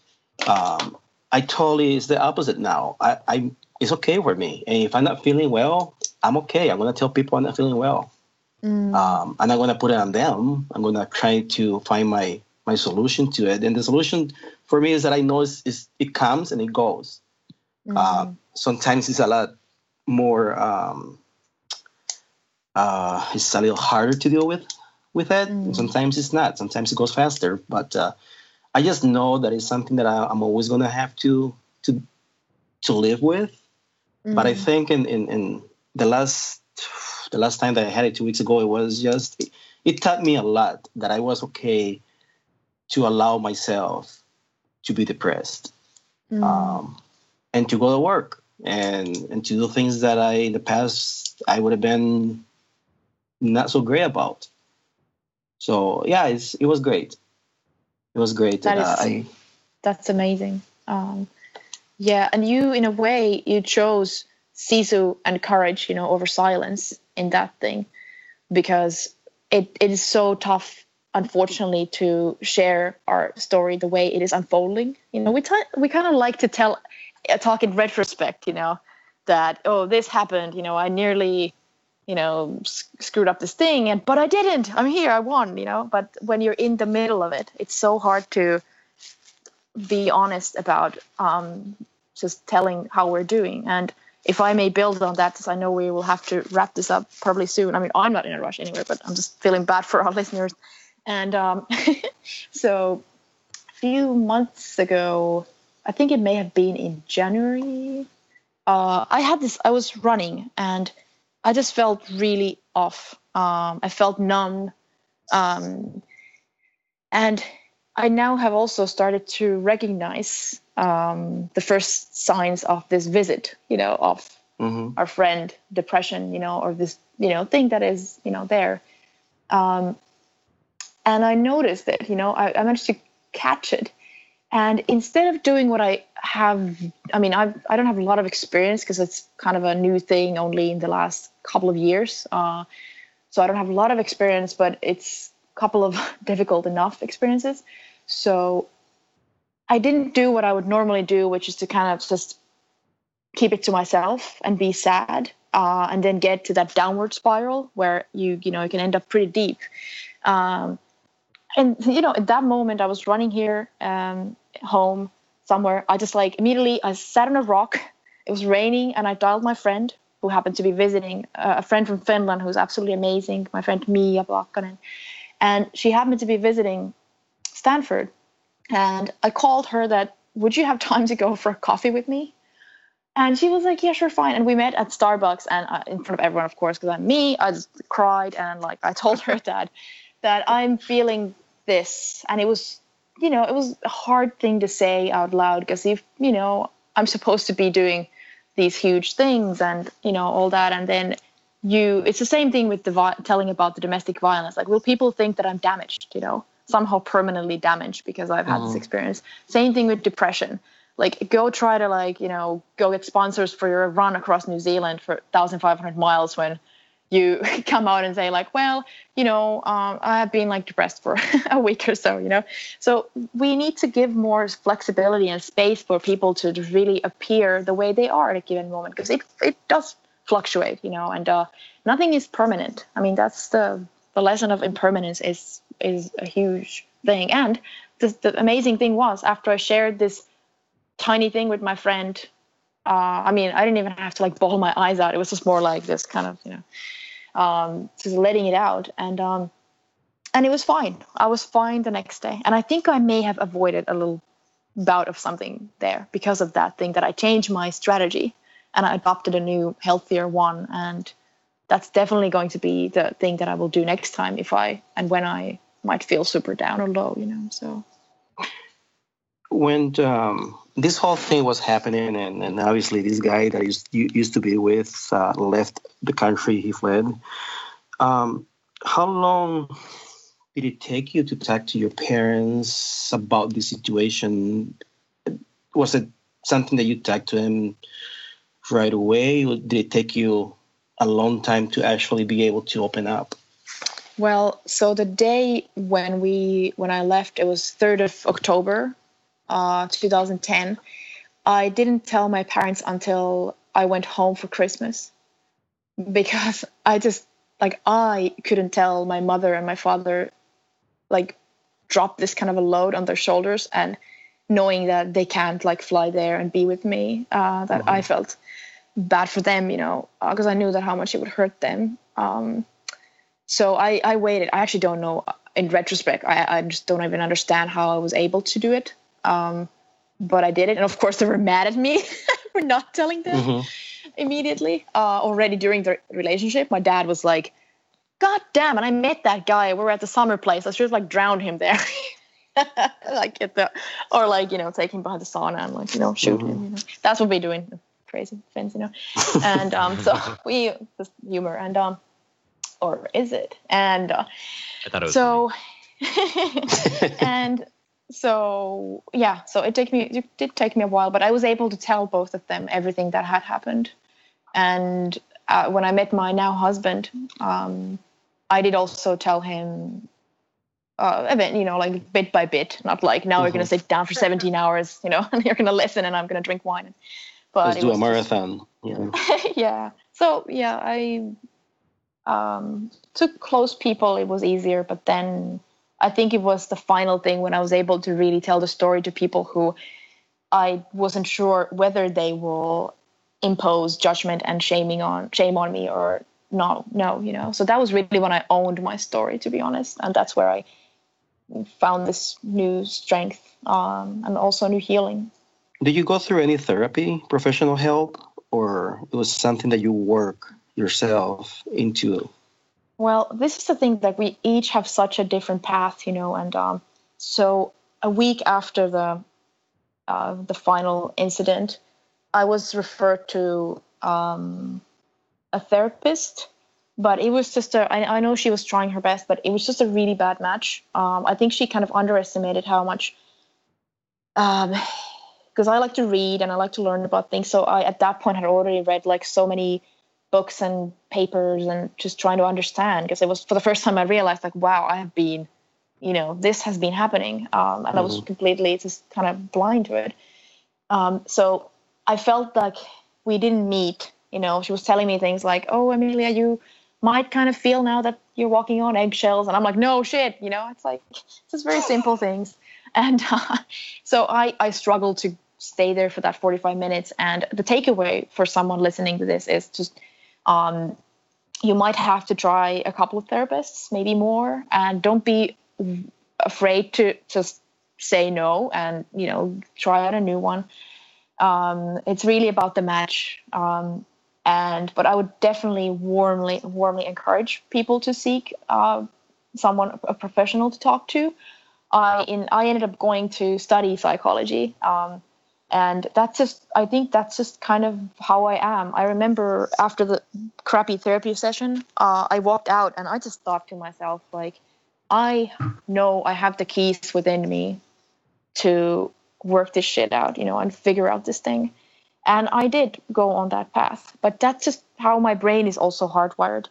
S3: um, I totally it's the opposite now. I, I it's okay for me, and if I'm not feeling well, I'm okay. I'm gonna tell people I'm not feeling well. Mm. Um, I'm not gonna put it on them. I'm gonna try to find my my solution to it, and the solution for me is that I know it's, it's it comes and it goes. Mm. Uh, sometimes it's a lot more um, uh, it's a little harder to deal with with it. Mm. Sometimes it's not. Sometimes it goes faster. But uh, I just know that it's something that I, am always gonna have to to to live with. Mm. But I mm. think in, in in the last the last time that I had it two weeks ago, it was just it, it taught me a lot that I was okay to allow myself to be depressed mm. um, and to go to work and and to do things that I in the past I would have been not so great about. So yeah, it's it was great. It was great.
S5: That is, uh, I, that's amazing. Um, yeah, and you, in a way, you chose sisu and courage, you know, over silence in that thing, because it, it is so tough, unfortunately, to share our story the way it is unfolding. You know, we t- we kind of like to tell, uh, talk in retrospect. You know, that oh, this happened. You know, I nearly you know screwed up this thing and but i didn't i'm here i won you know but when you're in the middle of it it's so hard to be honest about um, just telling how we're doing and if i may build on that because i know we will have to wrap this up probably soon i mean i'm not in a rush anyway but i'm just feeling bad for our <laughs> listeners and um, <laughs> so a few months ago i think it may have been in january uh, i had this i was running and I just felt really off. Um, I felt numb. Um, and I now have also started to recognize um, the first signs of this visit, you know, of mm-hmm. our friend depression, you know, or this, you know, thing that is, you know, there. Um, and I noticed it, you know, I, I managed to catch it. And instead of doing what I have, I mean, I've, I don't have a lot of experience because it's kind of a new thing only in the last couple of years. Uh, so I don't have a lot of experience, but it's a couple of <laughs> difficult enough experiences. So I didn't do what I would normally do, which is to kind of just keep it to myself and be sad, uh, and then get to that downward spiral where you you know you can end up pretty deep. Um, and you know, at that moment, I was running here um, home somewhere. I just like immediately I sat on a rock. It was raining, and I dialed my friend who happened to be visiting uh, a friend from Finland who's absolutely amazing, my friend Mia Blakkanen. And she happened to be visiting Stanford. And I called her that, would you have time to go for a coffee with me? And she was like, yeah, sure, fine. And we met at Starbucks and uh, in front of everyone, of course, because I'm me. I just cried and like I told her <laughs> that that I'm feeling this. And it was, you know, it was a hard thing to say out loud because if, you know, I'm supposed to be doing these huge things and you know all that and then you it's the same thing with the vi- telling about the domestic violence like will people think that i'm damaged you know somehow permanently damaged because i've had mm. this experience. Same thing with depression. Like go try to like you know go get sponsors for your run across new zealand for 1500 miles when you <laughs> come out and say like well you know um, i have been like depressed for <laughs> a week or so you know? So we need to give more flexibility and space for people to really appear the way they are at a given moment because it, it does fluctuate you know? And uh, nothing is permanent. I mean that's the the lesson of impermanence is is a huge thing and the, the amazing thing was after i shared this tiny thing with my friend uh, I mean, I didn't even have to like bawl my eyes out. It was just more like this kind of, you know, um, just letting it out, and um, and it was fine. I was fine the next day, and I think I may have avoided a little bout of something there because of that thing that I changed my strategy and I adopted a new, healthier one, and that's definitely going to be the thing that I will do next time if I and when I might feel super down or low, you know. So
S3: when um, this whole thing was happening, and, and obviously this guy that I used, used to be with uh, left the country, he fled. Um, how long did it take you to talk to your parents about the situation? Was it something that you talked to them right away, or did it take you a long time to actually be able to open up?
S5: Well, so the day when we when I left, it was third of October, uh, 2010. I didn't tell my parents until I went home for Christmas because <laughs> I just like I couldn't tell my mother and my father like drop this kind of a load on their shoulders and knowing that they can't like fly there and be with me uh, that mm-hmm. I felt bad for them you know because uh, I knew that how much it would hurt them um, so I, I waited I actually don't know in retrospect I, I just don't even understand how I was able to do it um, but I did it. And of course, they were mad at me <laughs> for not telling them mm-hmm. immediately. Uh, already during the relationship, my dad was like, God damn, and I met that guy. We were at the summer place. I should have like drowned him there. <laughs> like get the or like, you know, take him behind the sauna and like, you know, shoot mm-hmm. him. You know. That's what we're doing. Crazy fence, you know. and um, so <laughs> we just humor. And um or is it? And uh, I thought it was so. <laughs> and so yeah, so it took me it did take me a while, but I was able to tell both of them everything that had happened. And uh, when I met my now husband, um, I did also tell him uh, a bit, you know, like bit by bit, not like now mm-hmm. we're going to sit down for 17 hours, you know, <laughs> and you're going to listen and I'm going to drink wine.
S3: But Let's do a marathon. <laughs>
S5: Yeah. <laughs> yeah. So yeah, I um, to close people it was easier, but then I think it was the final thing when I was able to really tell the story to people who I wasn't sure whether they will impose judgment and shaming on shame on me or no, no, you know. So that was really when I owned my story, to be honest, and that's where I found this new strength um, and also new healing.
S3: Did you go through any therapy, professional help, or it was something that you work yourself into?
S5: Well, this is the thing that we each have such a different path, you know, and um, so a week after the uh, the final incident, I was referred to um, a therapist, but it was just a. I, I know she was trying her best, but it was just a really bad match. Um, I think she kind of underestimated how much. Um, because I like to read and I like to learn about things. So I, at that point, had already read like so many books and papers and just trying to understand because it was for the first time I realized like wow I have been you know this has been happening um, and mm-hmm. I was mm-hmm. completely just kind of blind to it um, so I felt like we didn't meet you know she was telling me things like oh Emilia you might kind of feel now that you're walking on eggshells and I'm like no shit you know it's like <laughs> just very simple things and <laughs> uh, so I I struggled to stay there for that 45 minutes and the takeaway for someone listening to this is just um, you might have to try a couple of therapists, maybe more, and don't be afraid to just say no and you know try out a new one. Um, it's really about the match, um, and but I would definitely warmly warmly encourage people to seek uh, someone a professional to talk to. I in I ended up going to study psychology. Um, and that's just i think that's just kind of how i am. I remember after the crappy therapy session uh, i walked out and i just thought to myself like i know i have the keys within me to work this shit out you know and figure out this thing. And i did go on that path but that's just how my brain is also hardwired.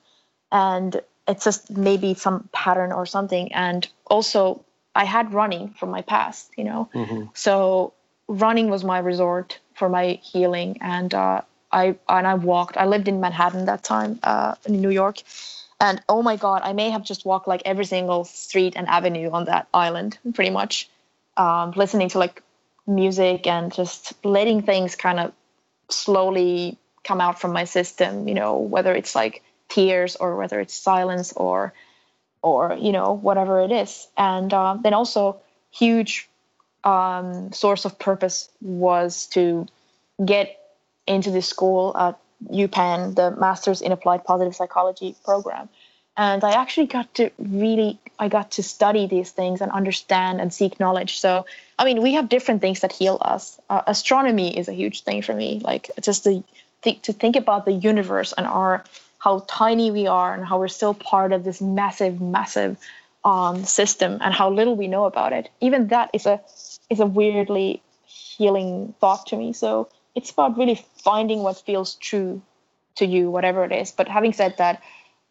S5: And it's just maybe some pattern or something. And also i had running from my past you know? Mm-hmm. so running was my resort for my healing, and uh, I and I walked. I lived in Manhattan that time, uh, in New York, and oh my god, I may have just walked like every single street and avenue on that island, pretty much, um, listening to like music and just letting things kind of slowly come out from my system. You know, whether it's like tears or whether it's silence or or you know whatever it is, and uh, then also huge um, source of purpose was to get into this school at UPenn, the Masters in Applied Positive Psychology program. And I actually got to really, I got to study these things and understand and seek knowledge. So, I mean, we have different things that heal us. Uh, astronomy is a huge thing for me. Like just to, th- to think about the universe and our how tiny we are and how we're still part of this massive, massive um, system and how little we know about it. Even that is a is a weirdly healing thought to me. So it's about really finding what feels true to you, whatever it is. But having said that,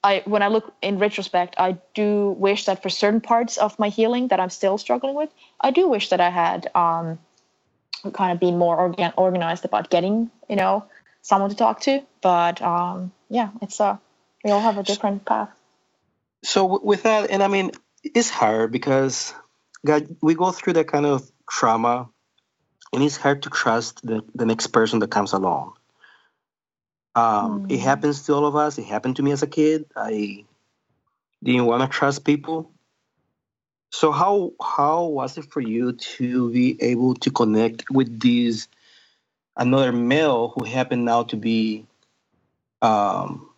S5: I when I look in retrospect, I do wish that for certain parts of my healing that I'm still struggling with, I do wish that I had um, kind of been more organ- organized about getting, you know, someone to talk to. But um, yeah, it's uh, we all have a different path.
S3: So with that, and I mean, it's hard because God, we go through that kind of trauma, and it's hard to trust the, the next person that comes along. Um, mm. It happens to all of us. It happened to me as a kid. I didn't want to trust people. So how how was it for you to be able to connect with these another male who happened now to be um,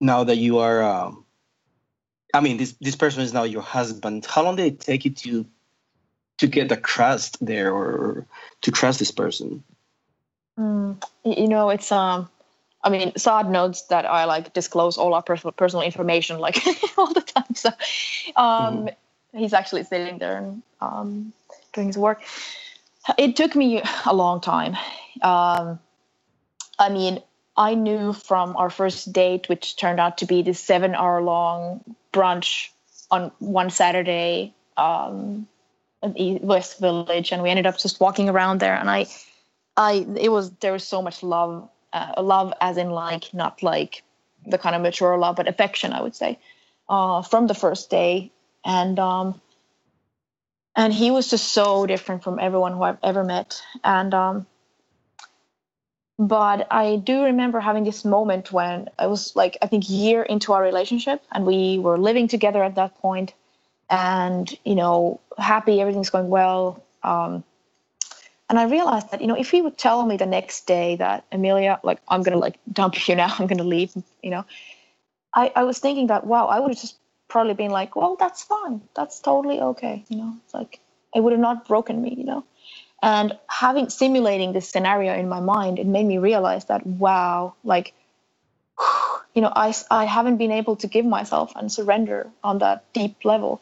S3: now that you are um, I mean this this person is now your husband. How long did it take you to to get the trust there or to trust this person?
S5: Mm, you know, it's um, I mean, Saad notes that I like disclose all our personal personal information like <laughs> all the time. So um, mm he's actually sitting there and um, doing his work. It took me a long time. Um, I mean, I knew from our first date, which turned out to be this seven hour long brunch on one Saturday um, in West Village, and we ended up just walking around there. And I, I, it was there was so much love uh, love as in like not like the kind of mature love but affection i would say uh, from the first day and um and he was just so different from everyone who i've ever met and um but i do remember having this moment when i was like i think year into our relationship and we were living together at that point and you know happy everything's going well um and I realized that, you know, if he would tell me the next day that emilia like, I'm to like dump you now, <laughs> I'm to leave, you know, I, I was thinking that, wow, I would have just probably been like, well, that's fine. That's totally okay. You know, it's like, it would have not broken me, you know? And having simulating this scenario in my mind, it made me realize that, wow, like, you know, I, I haven't been able to give myself and surrender on that deep level.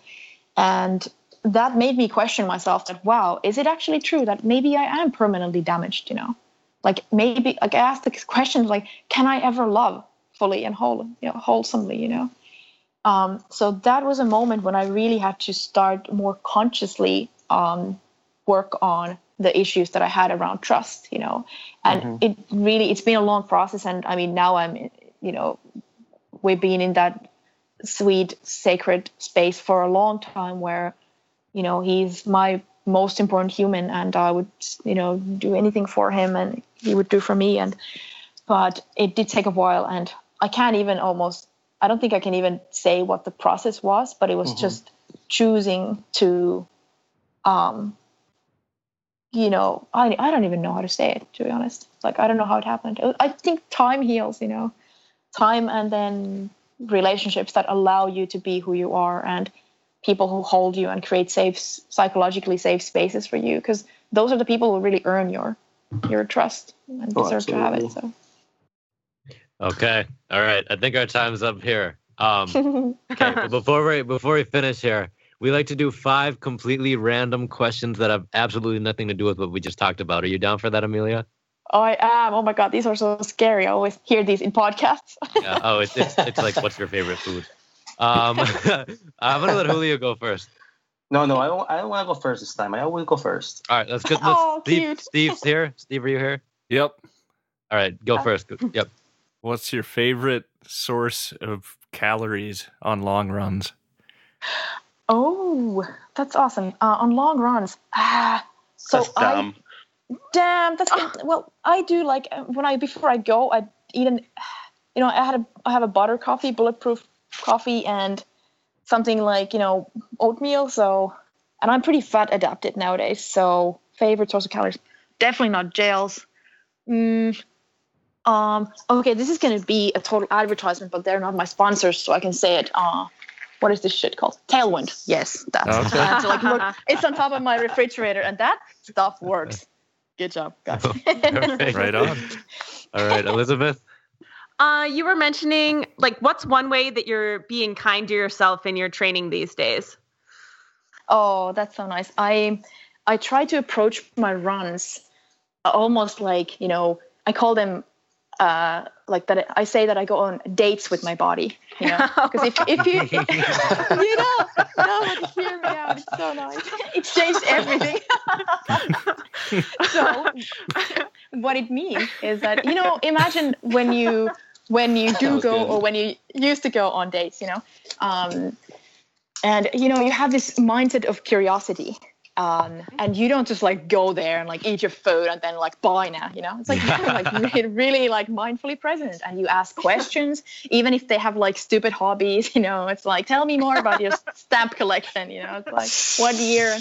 S5: And that made me question myself that wow is it actually true that maybe i am permanently damaged you know like maybe like i asked the question like can i ever love fully and whole you know wholesomely you know um, so that was a moment when i really had to start more consciously um, work on the issues that i had around trust you know and mm-hmm. it really it's been a long process and i mean now i'm you know we've been in that sweet sacred space for a long time where you know he's my most important human and i would you know do anything for him and he would do for me. And but it did take a while and i can't even almost i don't think i can even say what the process was but it was mm-hmm. just choosing to um you know I, I don't even know how to say it to be honest. Like i don't know how it happened. I think time heals you know time and then relationships that allow you to be who you are and people who hold you and create safe psychologically safe spaces for you. Because those are the people who really earn your your trust and oh, deserve to have it so.
S1: Okay. All right. I think our time's up here. Um <laughs> okay but before we before we finish here we like to do five completely random questions that have absolutely nothing to do with what we just talked about. Are you down for that emilia
S5: Oh, I am. Oh my god, these are so scary. I always hear these in podcasts. <laughs>
S1: yeah. Oh, it's, it's it's like what's your favorite food? Um, <laughs> I'm gonna let Julio go first.
S3: No, no, I don't. I don't want to go first this time. I always go first.
S1: All right, let's get. <laughs> Let's, oh, Steve, cute. Steve's here. Steve, are you here?
S4: Yep.
S1: All right, go uh, first. Yep.
S4: What's your favorite source of calories on long runs?
S5: Oh, that's awesome. Uh, on long runs, ah, so that's dumb. I, damn, that's well. I do like when I before I go, I eat an, you know, I had a I have a butter coffee, bulletproof coffee and something like you know oatmeal. So, and I'm pretty fat adapted nowadays. So, favorite source of calories definitely not gels. Mm, um, okay, this is going to be a total advertisement, but they're not my sponsors, so I can say it. Uh, what is this shit called? Tailwind. Yes, that's okay. <laughs> like, look, it's on top of my refrigerator, and that stuff works. Good job, guys. <laughs>
S1: right on. All right, Elizabeth.
S2: Uh, you were mentioning like what's one way that you're being kind to yourself in your training these days?
S5: Oh, that's so nice. I I try to approach my runs almost like you know I call them uh, like that. I say that I go on dates with my body. You know, <laughs> because if if you <laughs> <laughs> you know no, hear me out. It's so nice. It's changed everything. so what it means is that you know imagine when you when you do go good. or when you used to go on dates, you know. Um, and you know, you have this mindset of curiosity. Um, and you don't just like go there and like eat your food and then like buy now, you know. It's like you're like <laughs> really, really like mindfully present and you ask questions, even if they have like stupid hobbies, <laughs> you know. It's like tell me more about your <laughs> stamp collection, you know. It's like what year,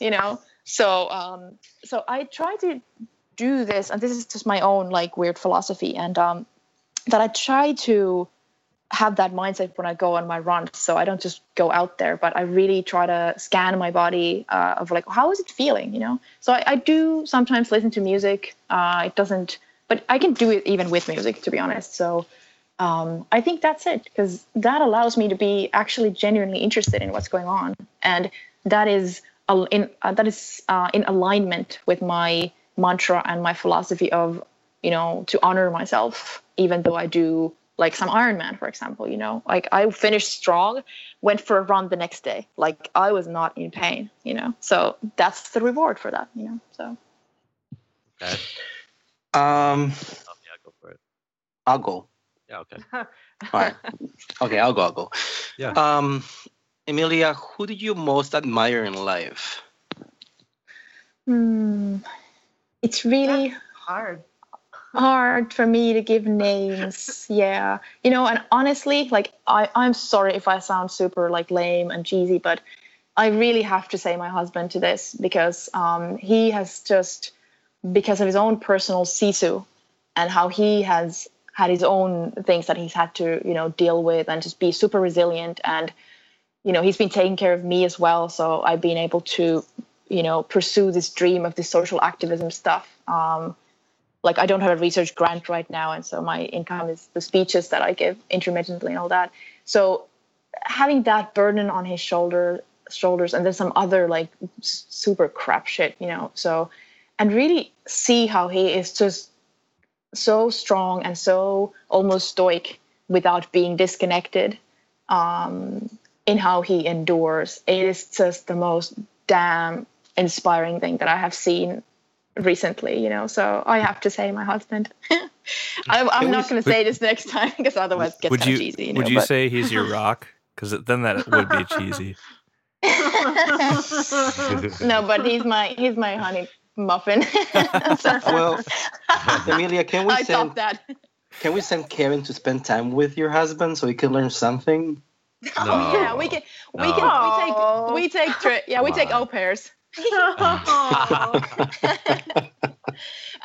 S5: you know. So um, so I try to do this, and this is just my own like weird philosophy, and um, that I try to have that mindset when I go on my runs. So I don't just go out there, but I really try to scan my body uh, of like, how is it feeling, you know? So I, I do sometimes listen to music. Uh, it doesn't but I can do it even with music, to be honest. So um, I think that's it because that allows me to be actually genuinely interested in what's going on, and that is in uh, that is uh, in alignment with my mantra and my philosophy of you know to honor myself, even though I do like some Ironman, for example. You know, like I finished strong, went for a run the next day, like I was not in pain. You know, so that's the reward for that. You know, so.
S3: Okay. Um. Oh, yeah, go for it. I'll go.
S1: Yeah. Okay. <laughs>
S3: All right. Okay, I'll go. I'll go.
S1: Yeah.
S3: Um, Emilia, who do you most admire in life?
S5: Hmm. It's really
S2: That's hard.
S5: Hard for me to give names. yeah. You know, and honestly, like I, I'm sorry if I sound super like lame and cheesy, but I really have to say my husband to this because um, he has just because of his own personal sisu and how he has had his own things that he's had to you know deal with and just be super resilient and you know he's been taking care of me as well so i've been able to you know pursue this dream of this social activism stuff um, like i don't have a research grant right now and so my income is the speeches that i give intermittently and all that so having that burden on his shoulder shoulders and then some other like super crap shit you know so and really see how he is just so strong and so almost stoic without being disconnected um, in how he endures. It is just the most damn inspiring thing that I have seen recently, you know. So I have to say, my husband. <laughs> I, am not going to say this next time <laughs> because otherwise it gets would you, cheesy. You
S4: know, would you
S5: but...
S4: say he's your <laughs> rock? Because then that would be cheesy.
S5: no, but he's my he's my honey muffin.
S3: well, Emilia, can we
S5: I
S3: send
S5: that.
S3: Can we send Kevin to spend time with your husband so he can learn something?
S5: No. Oh yeah, we can. We no. can. We take. We take. Tri- yeah, we take au pairs. <laughs>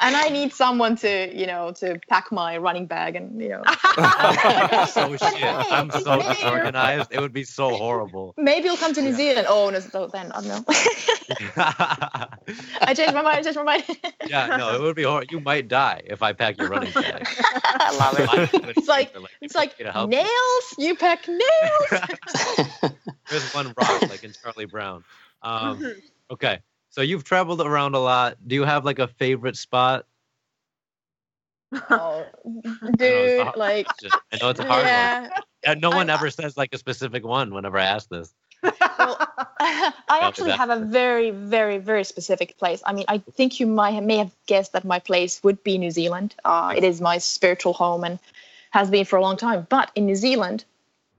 S5: and I need someone to, you know, to pack my running bag and, you know. <laughs>
S1: so shit. <laughs> I'm so disorganized. It would be so horrible.
S5: Maybe you'll come to New Zealand. Oh, no, so then I don't know. I changed my mind. I changed my mind.
S1: yeah, no, it would be horrible. You might die if I pack your running bag.
S5: I love it. It's like, like it's like nails. You. you pack nails.
S1: There's one rock, like in Charlie Brown. Um, okay. So you've traveled around a lot. Do you have like a favorite spot?
S5: Oh, dude, I like
S1: I know it's a hard <laughs> yeah. one. And no one I, ever says like a specific one whenever I ask this.
S5: Well, <laughs> I actually have a very, very, very specific place. I mean, I think you might may have guessed that my place would be New Zealand. Uh, it is my spiritual home and has been for a long time. But in New Zealand,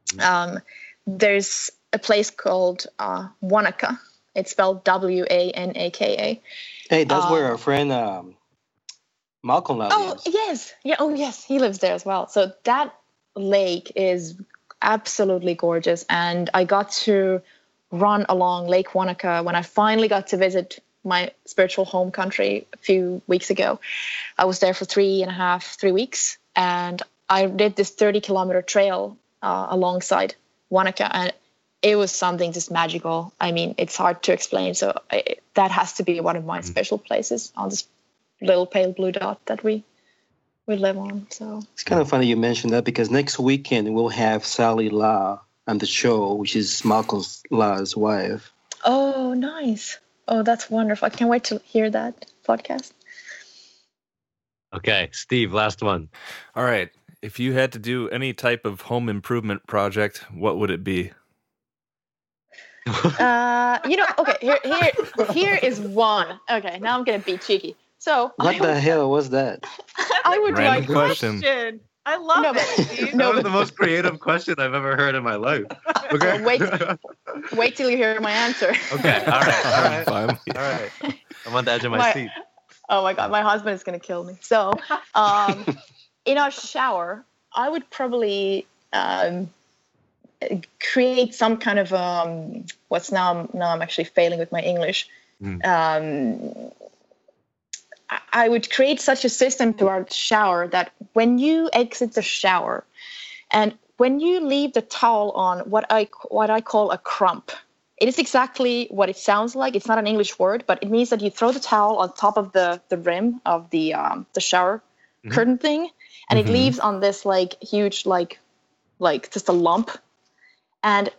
S5: mm. um, there's a place called uh, Wanaka, it's spelled W A N A K A.
S3: Hey, that's um, where our friend um, Malcolm lives.
S5: Oh yes, yeah. Oh yes, he lives there as well. So that lake is absolutely gorgeous, and I got to run along Lake Wanaka when I finally got to visit my spiritual home country a few weeks ago. I was there for three and a half, three weeks, and I did this 30 kilometer trail uh, alongside Wanaka, and it was something just magical. I mean, it's hard to explain. So I, that has to be one of my mm. special places on this little pale blue dot that we we live on. So
S3: it's kind of funny you mentioned that because next weekend we'll have Sally La on the show, which is Malcolm La's wife.
S5: Oh, nice. Oh, that's wonderful. I can't wait to hear that podcast.
S1: Okay, Steve, last one.
S4: All right. If you had to do any type of home improvement project, what would it be? <laughs>
S5: uh, you know, okay, here, here, here is one. Okay, now I'm gonna be cheeky. So
S3: what I, the hell was that? <laughs>
S5: I would
S4: Random
S5: like
S4: question.
S2: question. I love no, it.
S1: no, that was the most creative question I've ever heard in my life. <laughs> Okay.
S5: wait, wait till you hear my answer.
S1: Okay. All right. All right. Fine. All right. I'm on the edge of my, my seat.
S5: Oh my god, my husband is gonna kill me. So, um, in our shower, I would probably um, create some kind of um, what's now now I'm actually failing with my English. Mm. Um, I would create such a system to our shower that when you exit the shower, and when you leave the towel on what I what I call a crump, it is exactly what it sounds like. It's not an English word, but it means that you throw the towel on top of the the rim of the um, the shower mm-hmm. curtain thing, and mm-hmm. it leaves on this like huge like like just a lump, and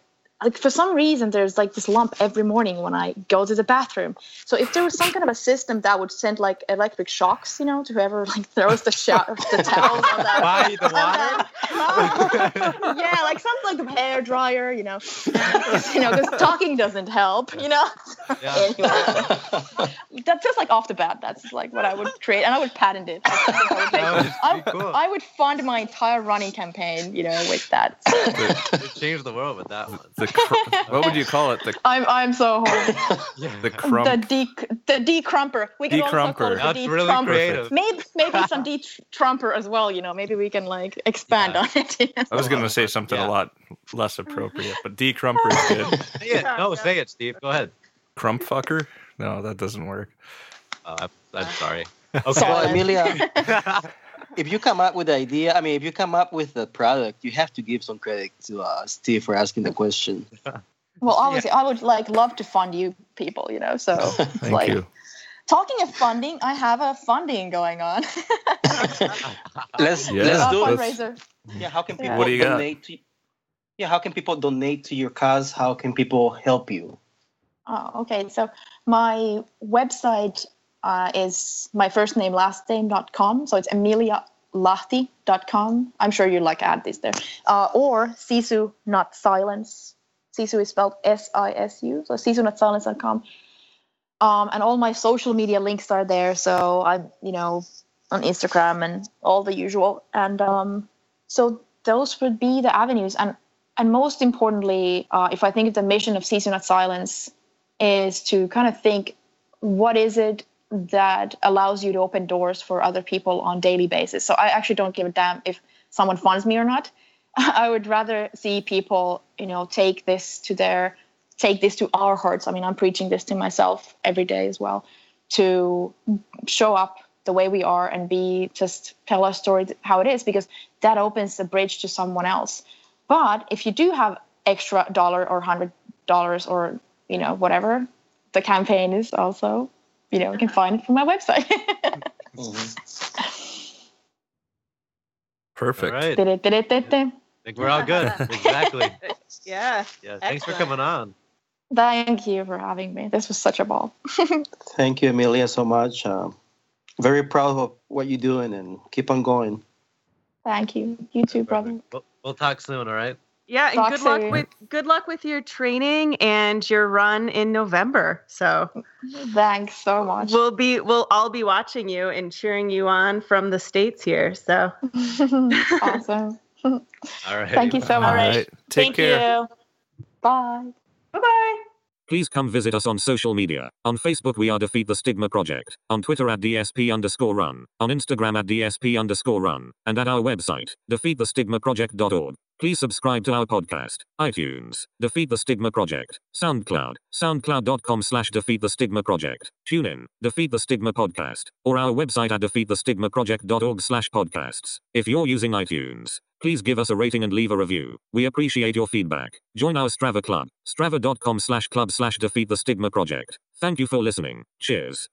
S5: like for some reason there's like this lump every morning when I go to the bathroom. So if there was some kind of a system that would send like electric shocks, you know, to whoever like <laughs> throws the shower the towels on that. <laughs>
S1: Why the water?
S5: Uh, yeah, like something like the hair dryer, you know, <laughs> you know, because talking doesn't help, you know. Yeah. anyway, that's just like off the bat. That's like what I would create, and I would patent it. I would, I, cool. I would fund my entire running campaign, you know, with that.
S1: change the world with that one
S4: cr- what would you call it? The <laughs>
S5: I'm I'm so horrible. <laughs> yeah.
S4: the crump.
S5: The de the decrumper. We can also call it the
S1: That's really creative.
S5: Maybe maybe some de-trumper as well. You know, maybe we can like expand yeah. on it. You know?
S4: I was gonna say something yeah. a lot less appropriate, but decrumper is good. <laughs>
S1: say it. No, say it, Steve. Go ahead.
S4: Crump fucker? No, that doesn't work.
S1: Uh, I'm sorry.
S3: Okay. So, Emilia, if you come up with the idea, I mean, if you come up with the product, you have to give some credit to uh, Steve for asking the question. <laughs>
S5: Well, obviously, yeah. I would like love to fund you people, you know. So, <laughs>
S4: Thank
S5: like,
S4: you.
S5: talking of funding, I have a funding going on. <laughs>
S3: let's yeah. let's do fundraiser. it. Yeah, how can people
S4: yeah.
S3: donate to? Yeah, how can people donate to your cause? How can people help you?
S5: Oh, okay. So my website uh, is my first name, last name.com. So it's emilialahti.com. I'm sure you like add this there. Uh, or Sisu Not Silence. Sisu is spelled S I S U. So sisunotsilence.com. Um, and all my social media links are there. So I'm, you know, on Instagram and all the usual. And um, so those would be the avenues. And and most importantly, uh, if I think of the mission of Sisu Not Silence, is to kind of think, what is it that allows you to open doors for other people on daily basis. So I actually don't give a damn if someone funds me or not. <laughs> I would rather see people, you know, take this to their take this to our hearts. I mean, I'm preaching this to myself every day as well to show up the way we are and be just tell our story how it is because that opens the bridge to someone else. But if you do have extra dollar or hundred dollars or you know whatever, the campaign is also you know, you can find it from my website. <laughs>
S4: Perfect.
S1: All right. I think we're all good. exactly. <laughs>
S2: yeah.
S1: Yeah. Thanks for coming on.
S5: Thank you for having me. This was such a ball. <laughs>
S3: Thank you, Emilia, so much. Um, very proud of what you're doing and keep on going.
S5: Thank you. You too, brother.
S1: We'll, we'll talk soon, all right?
S2: Yeah, and good luck with good luck with your training and your run in November. So
S5: thanks so much.
S2: We'll be we'll all be watching you and cheering you on from the states here. So <laughs>
S5: awesome.
S1: all right.
S5: Thank you so much. All
S4: right. Take
S5: Thank
S4: care.
S5: You. Bye.
S2: Bye bye.
S6: Please come visit us on social media. On Facebook, we are Defeat the Stigma Project. On Twitter, at DSP underscore run. On Instagram, at DSP underscore run. And at our website, defeatthestigmaproject.org. Please subscribe to our podcast, iTunes, Defeat the Stigma Project, SoundCloud, soundcloud.com slash Defeat the Stigma Project, TuneIn, Defeat the Stigma Podcast, or our website at defeatthestigmaproject.org slash podcasts. If you're using iTunes, please give us a rating and leave a review. We appreciate your feedback. Join our Strava Club, strava.com slash club slash Defeat the Stigma Project. Thank you for listening. Cheers.